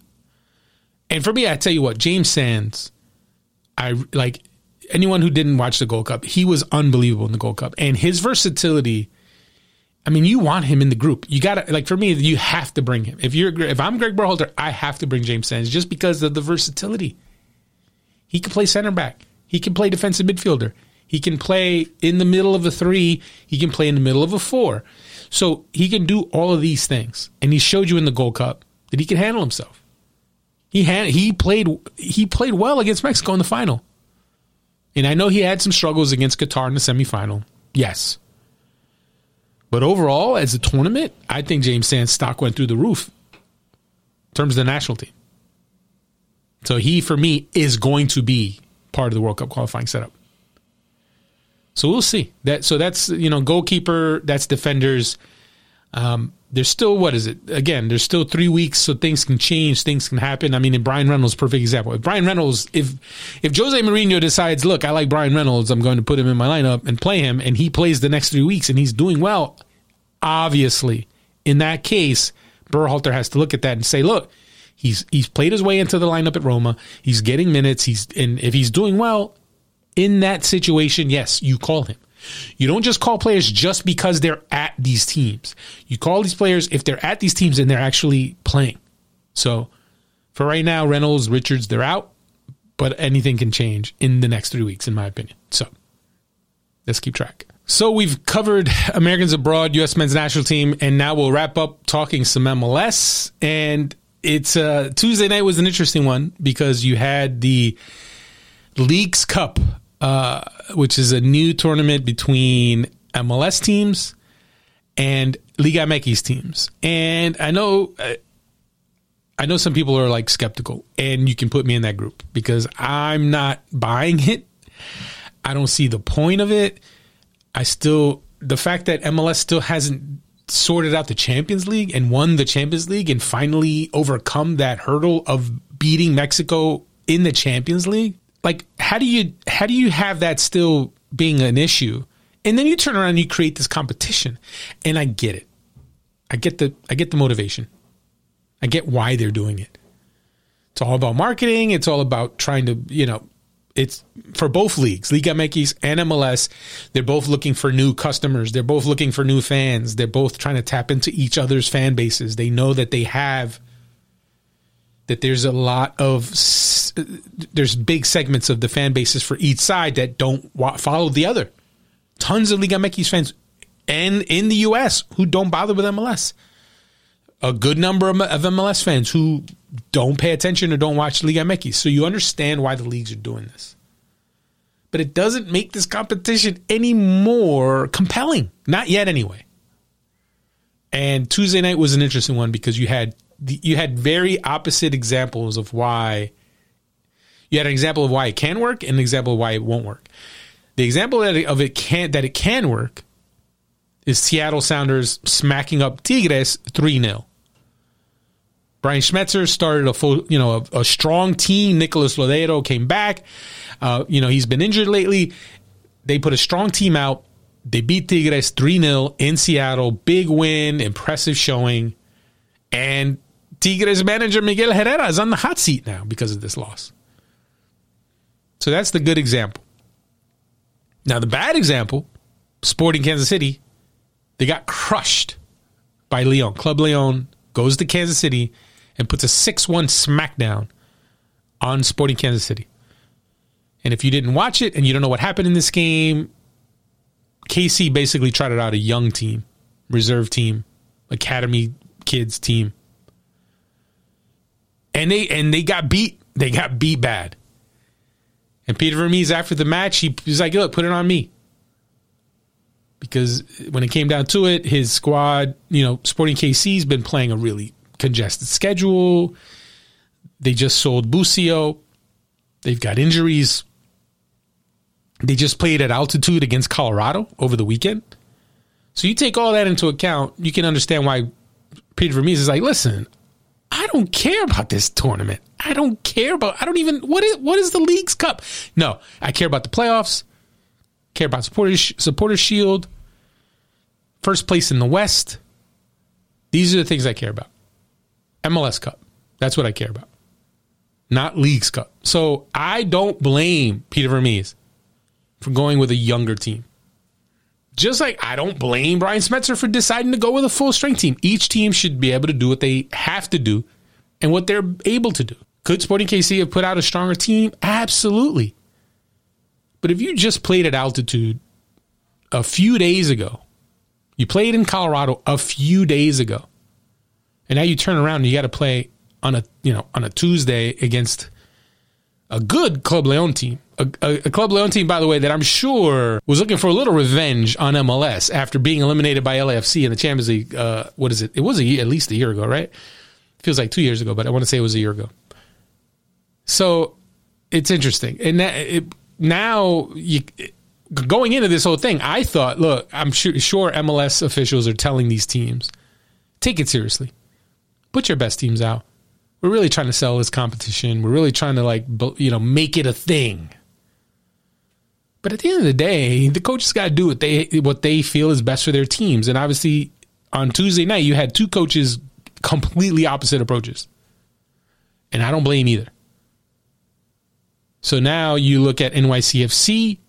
And for me, I tell you what, James Sands, I like anyone who didn't watch the Gold Cup, he was unbelievable in the Gold Cup, and his versatility. I mean, you want him in the group. You got to like for me, you have to bring him. If you're if I'm Greg Berhalter, I have to bring James Sands just because of the versatility. He can play center back. He can play defensive midfielder. He can play in the middle of a three. He can play in the middle of a four. So he can do all of these things. And he showed you in the Gold Cup that he can handle himself. He had he played he played well against Mexico in the final. And I know he had some struggles against Qatar in the semifinal. Yes. But overall, as a tournament, I think James Sands' stock went through the roof in terms of the national team. So he, for me, is going to be part of the World Cup qualifying setup. So we'll see. That so that's you know goalkeeper, that's defenders. Um, there's still what is it? Again, there's still three weeks, so things can change, things can happen. I mean, in Bryan Reynolds, perfect example. If bryan Reynolds, if if Jose Mourinho decides, look, I like bryan Reynolds, I'm going to put him in my lineup and play him, and he plays the next three weeks and he's doing well, obviously, in that case, Berhalter has to look at that and say, look, he's he's played his way into the lineup at Roma, he's getting minutes, he's and if he's doing well in that situation, yes, you call him. You don't just call players just because they're at these teams. You call these players if they're at these teams and they're actually playing. So for right now, Reynolds, Richards, they're out, but anything can change in the next three weeks, in my opinion. So let's keep track. So we've covered Americans abroad, U.S. men's national team, and now we'll wrap up talking some MLS. And it's uh, Tuesday night was an interesting one because you had the Leagues Cup uh, which is a new tournament between MLS teams and Liga MX teams. And I know, uh, I know some people are like skeptical, and you can put me in that group because I'm not buying it. I don't see the point of it. I still, the fact that MLS still hasn't sorted out the Champions League and won the Champions League and finally overcome that hurdle of beating Mexico in the Champions League like how do you how do you have that still being an issue? And then you turn around and you create this competition. And i get it. I get the i get the motivation. I get why they're doing it. It's all about marketing. It's all about trying to you know it's for both leagues liga mx and mls they're both looking for new customers. They're both looking for new fans. They're both trying to tap into each other's fan bases. They know that they have that there's a lot of there's big segments of the fan bases for each side that don't follow the other. Tons of Liga MX fans, and in the U.S. who don't bother with MLS. A good number of MLS fans who don't pay attention or don't watch Liga MX. So you understand why the leagues are doing this. But it doesn't make this competition any more compelling. Not yet, anyway. And Tuesday night was an interesting one because you had you had very opposite examples of why you had an example of why it can work and an example of why it won't work. The example that it, of it can that it can work is Seattle Sounders smacking up Tigres 3-0. Brian Schmetzer started a full, you know, a, a strong team. Nicolas Lodeiro came back. Uh, you know, he's been injured lately. They put a strong team out. They beat Tigres 3 0 in Seattle. Big win, impressive showing. And Tigres manager Miguel Herrera is on the hot seat now because of this loss. So that's the good example. Now, the bad example, Sporting Kansas City, they got crushed by Leon. Club Leon goes to Kansas City and puts a 6 1 smackdown on Sporting Kansas City. And if you didn't watch it and you don't know what happened in this game, KC basically trotted out a young team, reserve team, academy kids team and they and they got beat. They got beat bad. And Peter Vermes after the match, he was like, "Look, put it on me." Because when it came down to it, his squad, you know, Sporting KC's been playing a really congested schedule. They just sold Busio. They've got injuries. They just played at altitude against Colorado over the weekend. So you take all that into account, you can understand why Peter Vermes is like, listen, I don't care about this tournament. I don't care about. I don't even what is what is the league's cup? No, I care about the playoffs. Care about supporters supporter shield. First place in the West. These are the things I care about. MLS Cup. That's what I care about. Not Leagues Cup. So I don't blame Peter Vermes for going with a younger team. Just like I don't blame Brian Schmetzer for deciding to go with a full strength team. Each team should be able to do what they have to do and what they're able to do. Could Sporting KC have put out a stronger team? Absolutely. But if you just played at altitude a few days ago, you played in Colorado a few days ago, and now you turn around and you got to play on a you know on a Tuesday against a good Club Leon team, a, a, a, Club Leon team, by the way, that I'm sure was looking for a little revenge on MLS after being eliminated by LAFC in the Champions League. Uh, what is it? It was a, at least a year ago, right? Feels like two years ago, but I want to say it was a year ago. So it's interesting, and that, it, now you. Going into this whole thing, I thought, look, I'm sure, sure MLS officials are telling these teams, take it seriously, put your best teams out we're really trying to sell this competition. We're really trying to like you know make it a thing. But at the end of the day, the coaches got to do what they what they feel is best for their teams. And obviously, on Tuesday night, you had two coaches completely opposite approaches, and I don't blame either. So now you look at NYCFC;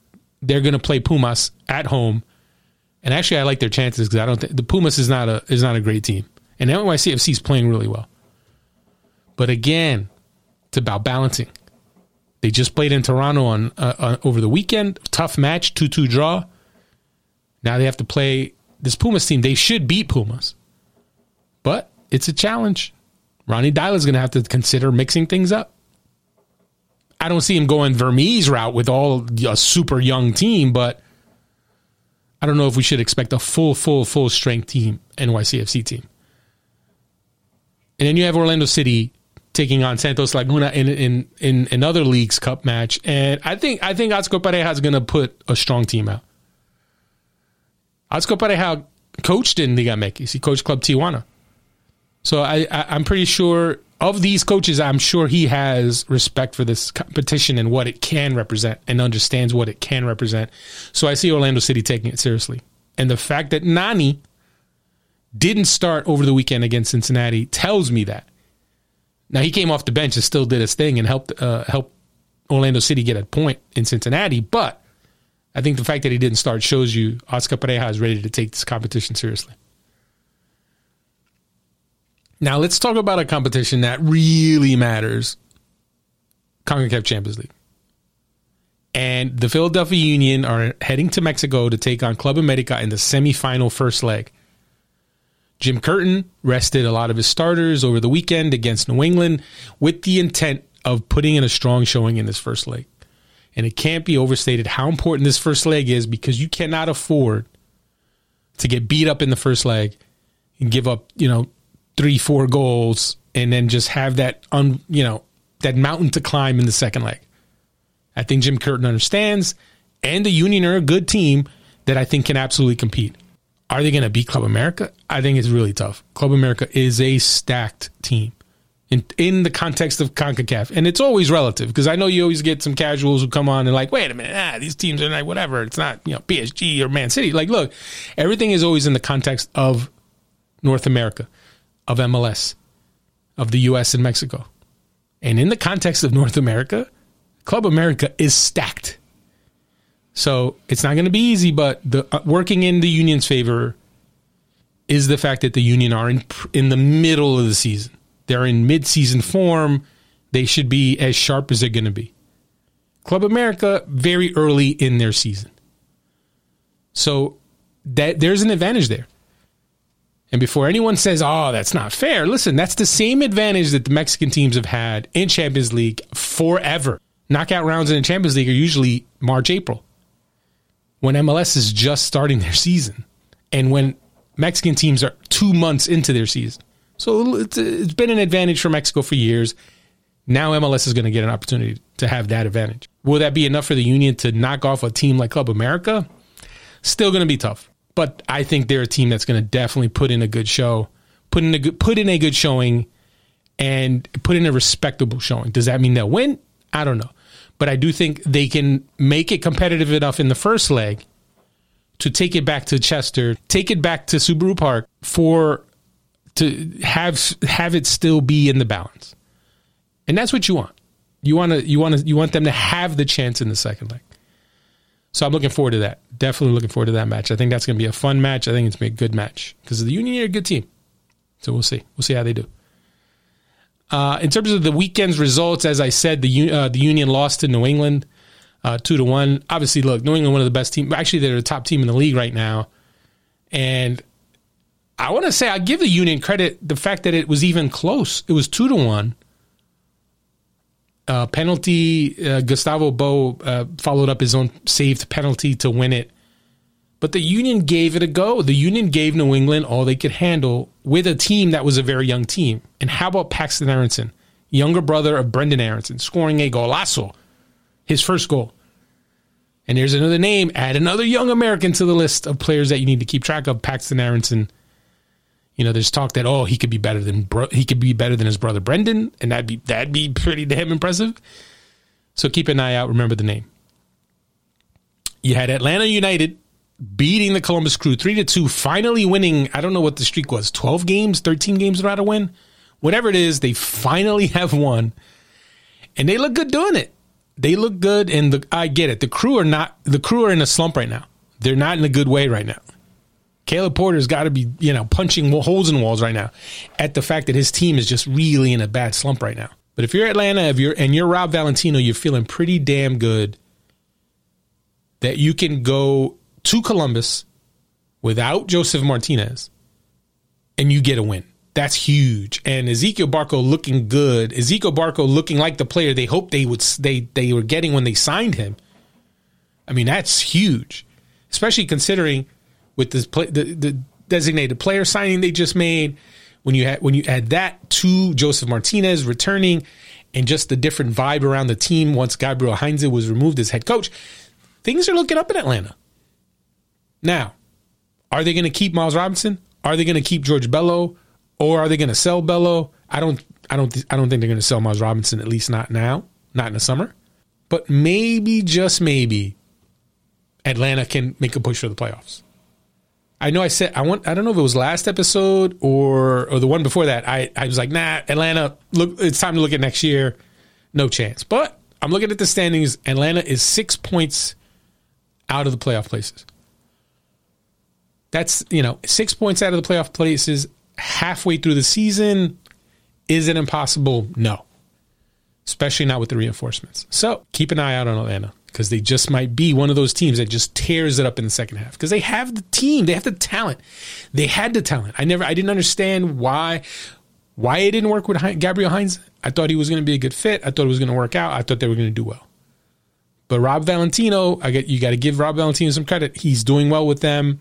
they're going to play Pumas at home, and actually, I like their chances because I don't think the Pumas is not a is not a great team, and NYCFC is playing really well. But again, it's about balancing. They just played in Toronto on uh, uh, over the weekend. Tough match, two two draw. Now they have to play this Pumas team. They should beat Pumas, but it's a challenge. Ronnie Deila is going to have to consider mixing things up. I don't see him going Vermes route with all a super young team, but I don't know if we should expect a full, full, full strength team NYCFC team. And then you have Orlando City taking on Santos Laguna in in in another league's cup match, and I think I think Oscar Pareja is going to put a strong team out. Oscar Pareja coached in Liga MX. He coached Club Tijuana, so I, I am pretty sure of these coaches. I'm sure he has respect for this competition and what it can represent, and understands what it can represent. So I see Orlando City taking it seriously, and the fact that Nani didn't start over the weekend against Cincinnati tells me that now he came off the bench and still did his thing and helped uh, help Orlando City get a point in Cincinnati. But I think the fact that he didn't start shows you Oscar Pareja is ready to take this competition seriously. Now let's talk about a competition that really matters: CONCACAF Champions League. And the Philadelphia Union are heading to Mexico to take on Club America in the semifinal first leg. Jim Curtin rested a lot of his starters over the weekend against New England with the intent of putting in a strong showing in this first leg. And it can't be overstated how important this first leg is because you cannot afford to get beat up in the first leg and give up, you know, three, four goals and then just have that un, you know, that mountain to climb in the second leg. I think Jim Curtin understands and the Union are a good team that I think can absolutely compete. Are they going to beat Club America? I think it's really tough. Club America is a stacked team in in the context of CONCACAF. And it's always relative because I know you always get some casuals who come on and like, wait a minute, ah, these teams are like whatever. It's not, you know, PSG or Man City. Like, look, everything is always in the context of North America, of MLS, of the US and Mexico. And in the context of North America, Club America is stacked. So it's not going to be easy, but the uh, working in the union's favor is the fact that the union are in in the middle of the season. They're in mid-season form. They should be as sharp as they're going to be. Club America very early in their season. So that there's an advantage there. And before anyone says, "Oh, that's not fair," listen, that's the same advantage that the Mexican teams have had in Champions League forever. Knockout rounds in the Champions League are usually March, April when MLS is just starting their season and when Mexican teams are two months into their season. So it's, it's been an advantage for Mexico for years. Now MLS is going to get an opportunity to have that advantage. Will that be enough for the Union to knock off a team like Club America? Still going to be tough. but I think they're a team that's going to definitely put in a good show, put in a good put in a good showing, and put in a respectable showing. Does that mean they'll win? I don't know, but I do think they can make it competitive enough in the first leg to take it back to Chester, take it back to Subaru Park for to have have it still be in the balance, and that's what you want. You want to you want to you want them to have the chance in the second leg. So I'm looking forward to that. Definitely looking forward to that match. I think that's going to be a fun match. I think it's going to be a good match because the Union are a good team. So we'll see. We'll see how they do. Uh, in terms of the weekend's results, as I said, the uh, the Union lost to New England uh, two to one. Obviously, look, New England one of the best teams. Actually, they're the top team in the league right now, and I want to say I give the Union credit the fact that it was even close. It was two to one uh, penalty. Uh, Gustavo uh, followed up his own saved penalty to win it. But the Union gave it a go. The Union gave New England all they could handle with a team that was a very young team. And how about Paxton Aaronson, younger brother of Brendan Aaronson, scoring a golazo, his first goal. And there's another name. Add another young American to the list of players that you need to keep track of. Paxton Aaronson you know, there's talk that oh he could be better than he could be better than his brother Brendan, and that'd be that'd be pretty damn impressive. So keep an eye out. Remember the name. You had Atlanta United beating the Columbus Crew three to two, finally winning. I don't know what the streak was, twelve games, thirteen games without a win, whatever it is. They finally have won, and they look good doing it. They look good, and the, I get it. The crew are not the crew are in a slump right now. They're not in a good way right now. Caleb Porter's got to be, you know, punching holes in walls right now at the fact that his team is just really in a bad slump right now. But if you're Atlanta, if you're and you're Rob Valentino, you're feeling pretty damn good that you can go to Columbus without Josef Martinez and you get a win. That's huge. And Ezequiel Barco looking good. Ezequiel Barco looking like the player they hoped they would they they were getting when they signed him. I mean, that's huge. Especially considering with this play, the, the designated player signing they just made. When you had when you add that to Josef Martinez returning, and just the different vibe around the team once Gabriel Heinze was removed as head coach, things are looking up in Atlanta. Now, are they going to keep Miles Robinson? Are they going to keep George Bello, or are they going to sell Bello? I don't, I don't, I don't think they're going to sell Miles Robinson. At least not now, not in the summer. But maybe, just maybe, Atlanta can make a push for the playoffs. I know I said I want I don't know if it was last episode or or the one before that. I, I was like, nah, Atlanta, look it's time to look at next year. No chance. But I'm looking at the standings. Atlanta is six points out of the playoff places. That's you know, six points out of the playoff places halfway through the season. Is it impossible? No. Especially not with the reinforcements. So keep an eye out on Atlanta because they just might be one of those teams that just tears it up in the second half because they have the team, they have the talent, they had the talent. I never, I didn't understand why, why it didn't work with Gabriel Heinze. I thought he was going to be a good fit. I thought it was going to work out. I thought they were going to do well. But Rob Valentino, I get you got to give Rob Valentino some credit. He's doing well with them.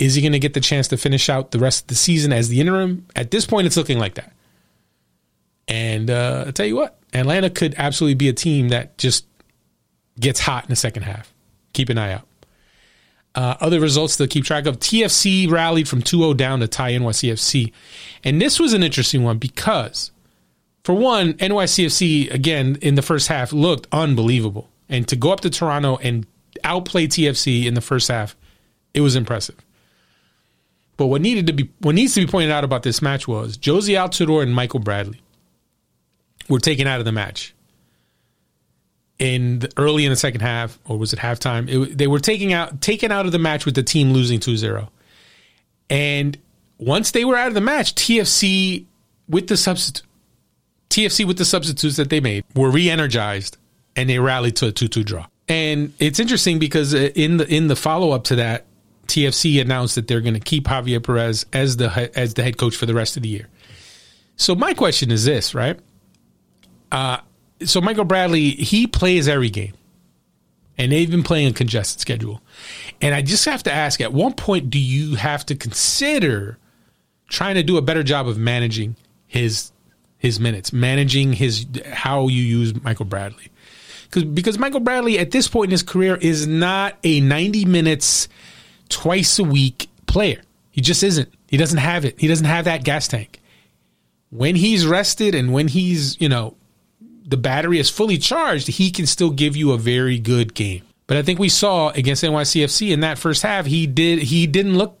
Is he going to get the chance to finish out the rest of the season as the interim? At this point, it's looking like that. And uh, I tell you what, Atlanta could absolutely be a team that just gets hot in the second half. Keep an eye out. Uh, other results to keep track of TFC rallied from 2 0 down to tie NYCFC. And this was an interesting one because, for one, NYCFC, again, in the first half looked unbelievable. And to go up to Toronto and outplay TFC in the first half, it was impressive. But what needed to be what needs to be pointed out about this match was Jozy Altidore and Michael Bradley were taken out of the match in the, early in the second half, or was it halftime? It, they were taking out taken out of the match with the team losing 2-0. And once they were out of the match, TFC with the substitute TFC with the substitutes that they made were re-energized and they rallied to a 2-2 draw. And it's interesting because in the in the follow-up to that, TFC announced that they're going to keep Javier Perez as the as the head coach for the rest of the year. So my question is this, right? Uh, so Michael Bradley, he plays every game. And they've been playing a congested schedule. And I just have to ask at one point, do you have to consider trying to do a better job of managing his his minutes, managing his how you use Michael Bradley? Because because Michael Bradley at this point in his career is not a 90 minutes twice a week player. He just isn't. He doesn't have it. He doesn't have that gas tank. When he's rested and when he's, you know, the battery is fully charged, he can still give you a very good game. But I think we saw against NYCFC in that first half, he did he didn't look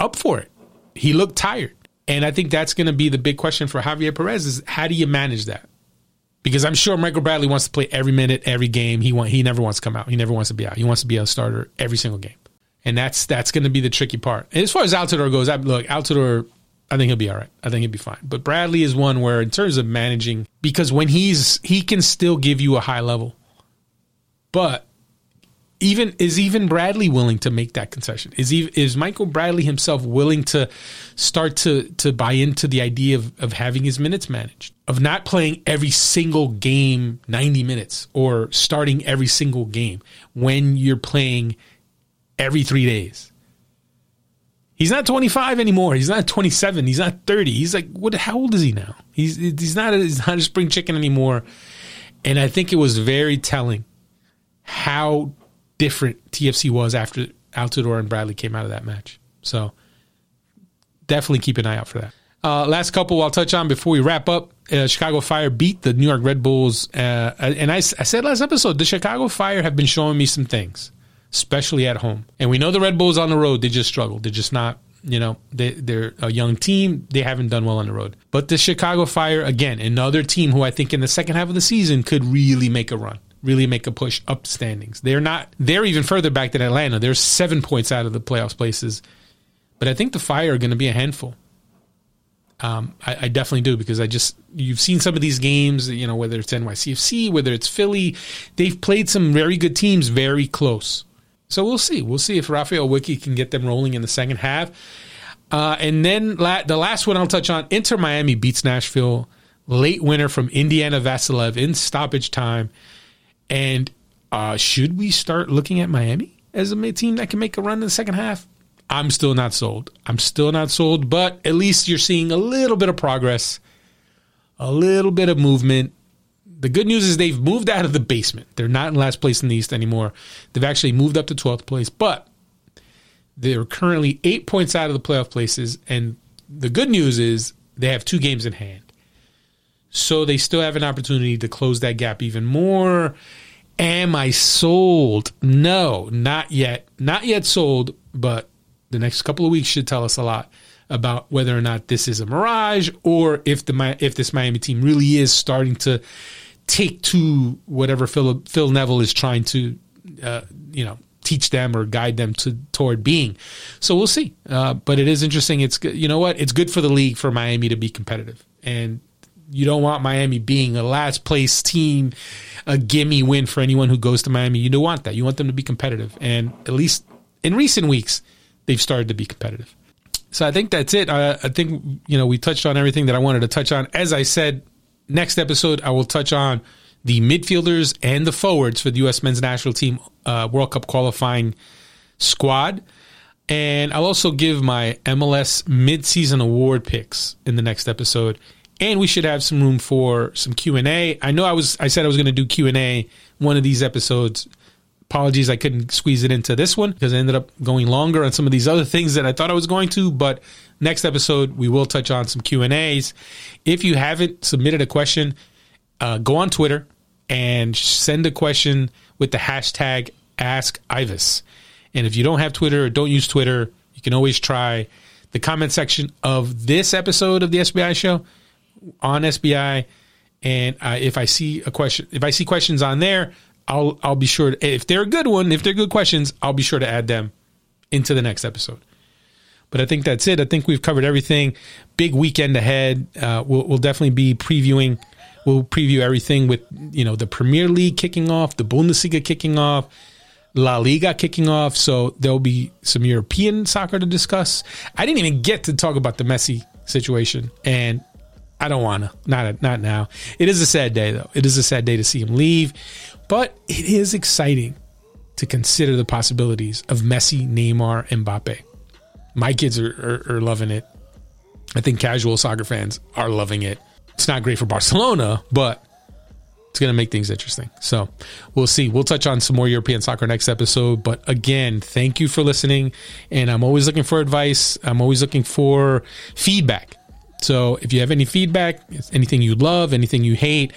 up for it. He looked tired. And I think that's going to be the big question for Javier Perez is how do you manage that? Because I'm sure Michael Bradley wants to play every minute, every game. He want he never wants to come out. He never wants to be out. He wants to be a starter every single game. And that's that's going to be the tricky part. And as far as Altidore goes, I, look, Altidore I think he'll be all right. I think he'll be fine. But Bradley is one where, in terms of managing, because when he's he can still give you a high level, but even is even Bradley willing to make that concession? Is he, is Michael Bradley himself willing to start to to buy into the idea of of having his minutes managed, of not playing every single game ninety minutes or starting every single game when you're playing every three days? He's not 25 anymore. He's not 27. He's not 30. He's like, what? How old is he now? He's he's not a, he's not a spring chicken anymore. And I think it was very telling how different TFC was after Altidore and Bradley came out of that match. So definitely keep an eye out for that. Uh, last couple I'll touch on before we wrap up. Uh, Chicago Fire beat the New York Red Bulls. Uh, and I, I said last episode, the Chicago Fire have been showing me some things especially at home. And we know the Red Bulls on the road, they just struggle. They're just not, you know, they, they're a young team. They haven't done well on the road. But the Chicago Fire, again, another team who I think in the second half of the season could really make a run really make a push up standings. They're not they're even further back than Atlanta. They're seven points out of the playoffs places. But I think the Fire are going to be a handful. Um, I, I, definitely do because I just you've seen some of these games, you know, whether it's NYCFC, whether it's Philly, they've played some very good teams very close. So we'll see. We'll see if Raphael Wicky can get them rolling in the second half. Uh, and then la- the last one I'll touch on Inter Miami beats Nashville. Late winner from Indiana Vassilev in stoppage time. And uh, should we start looking at Miami as a team that can make a run in the second half? I'm still not sold. I'm still not sold, but at least you're seeing a little bit of progress, a little bit of movement. The good news is they've moved out of the basement. They're not in last place in the East anymore. They've actually moved up to 12th place, but they're currently eight points out of the playoff places. And the good news is they have two games in hand. So they still have an opportunity to close that gap even more. Am I sold? No, not yet. Not yet sold, but the next couple of weeks should tell us a lot about whether or not this is a mirage or if the if this Miami team really is starting to take to whatever Phil, Phil Neville is trying to, uh, you know, teach them or guide them to toward being. So we'll see. Uh, but it is interesting. It's you know what? It's good for the league for Miami to be competitive, and you don't want Miami being a last place team, a gimme win for anyone who goes to Miami. You don't want that. You want them to be competitive, and at least in recent weeks, they've started to be competitive. So I think that's it. I, I think you know we touched on everything that I wanted to touch on. As I said next episode, I will touch on the midfielders and the forwards for the U.S. men's national team uh, World Cup qualifying squad. And I'll also give my MLS midseason award picks in the next episode. And we should have some room for some Q&A. I know I was I said I was going to do Q&A one of these episodes. Apologies I couldn't squeeze it into this one because I ended up going longer on some of these other things that I thought I was going to, but next episode we will touch on some q&a's if you haven't submitted a question uh, go on twitter and send a question with the hashtag ask Ives. and if you don't have twitter or don't use twitter you can always try the comment section of this episode of the sbi show on sbi and uh, if i see a question if i see questions on there i'll i'll be sure to, if they're a good one if they're good questions i'll be sure to add them into the next episode but I think that's it. I think we've covered everything. Big weekend ahead. Uh, we'll, we'll definitely be previewing. We'll preview everything with you know the Premier League kicking off, the Bundesliga kicking off, La Liga kicking off. So there'll be some European soccer to discuss. I didn't even get to talk about the Messi situation, and I don't want to. Not not now. It is a sad day though. It is a sad day to see him leave, but it is exciting to consider the possibilities of Messi, Neymar, Mbappe my kids are, are, are loving it. I think casual soccer fans are loving it. It's not great for Barcelona, but it's going to make things interesting. So we'll see. We'll touch on some more European soccer next episode. But again, thank you for listening. And I'm always looking for advice. I'm always looking for feedback. So if you have any feedback, anything you love, anything you hate,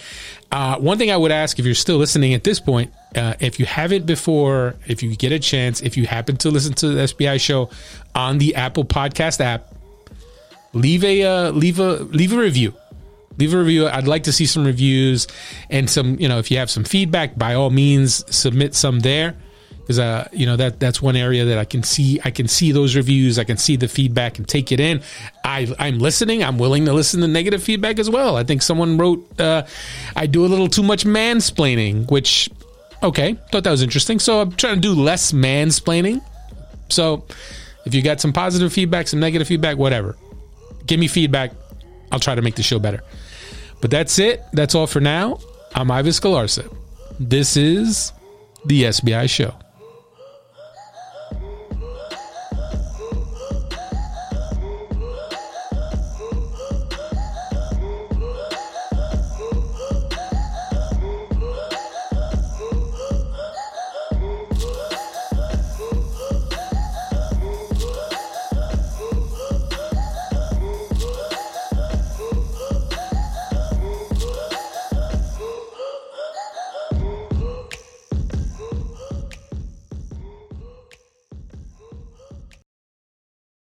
uh, one thing I would ask if you're still listening at this point, uh, if you haven't before, if you get a chance, if you happen to listen to the SBI show on the Apple Podcast app, leave a uh, leave a leave a review leave a review. I'd like to see some reviews and some, you know, if you have some feedback, by all means, submit some there. Because uh, you know that that's one area that I can see. I can see those reviews. I can see the feedback and take it in. I I'm listening. I'm willing to listen to negative feedback as well. I think someone wrote, uh, "I do a little too much mansplaining," which okay, thought that was interesting. So I'm trying to do less mansplaining. So if you got some positive feedback, some negative feedback, whatever, give me feedback. I'll try to make the show better. But that's it. That's all for now. I'm Ives Galarcep. This is the SBI Show.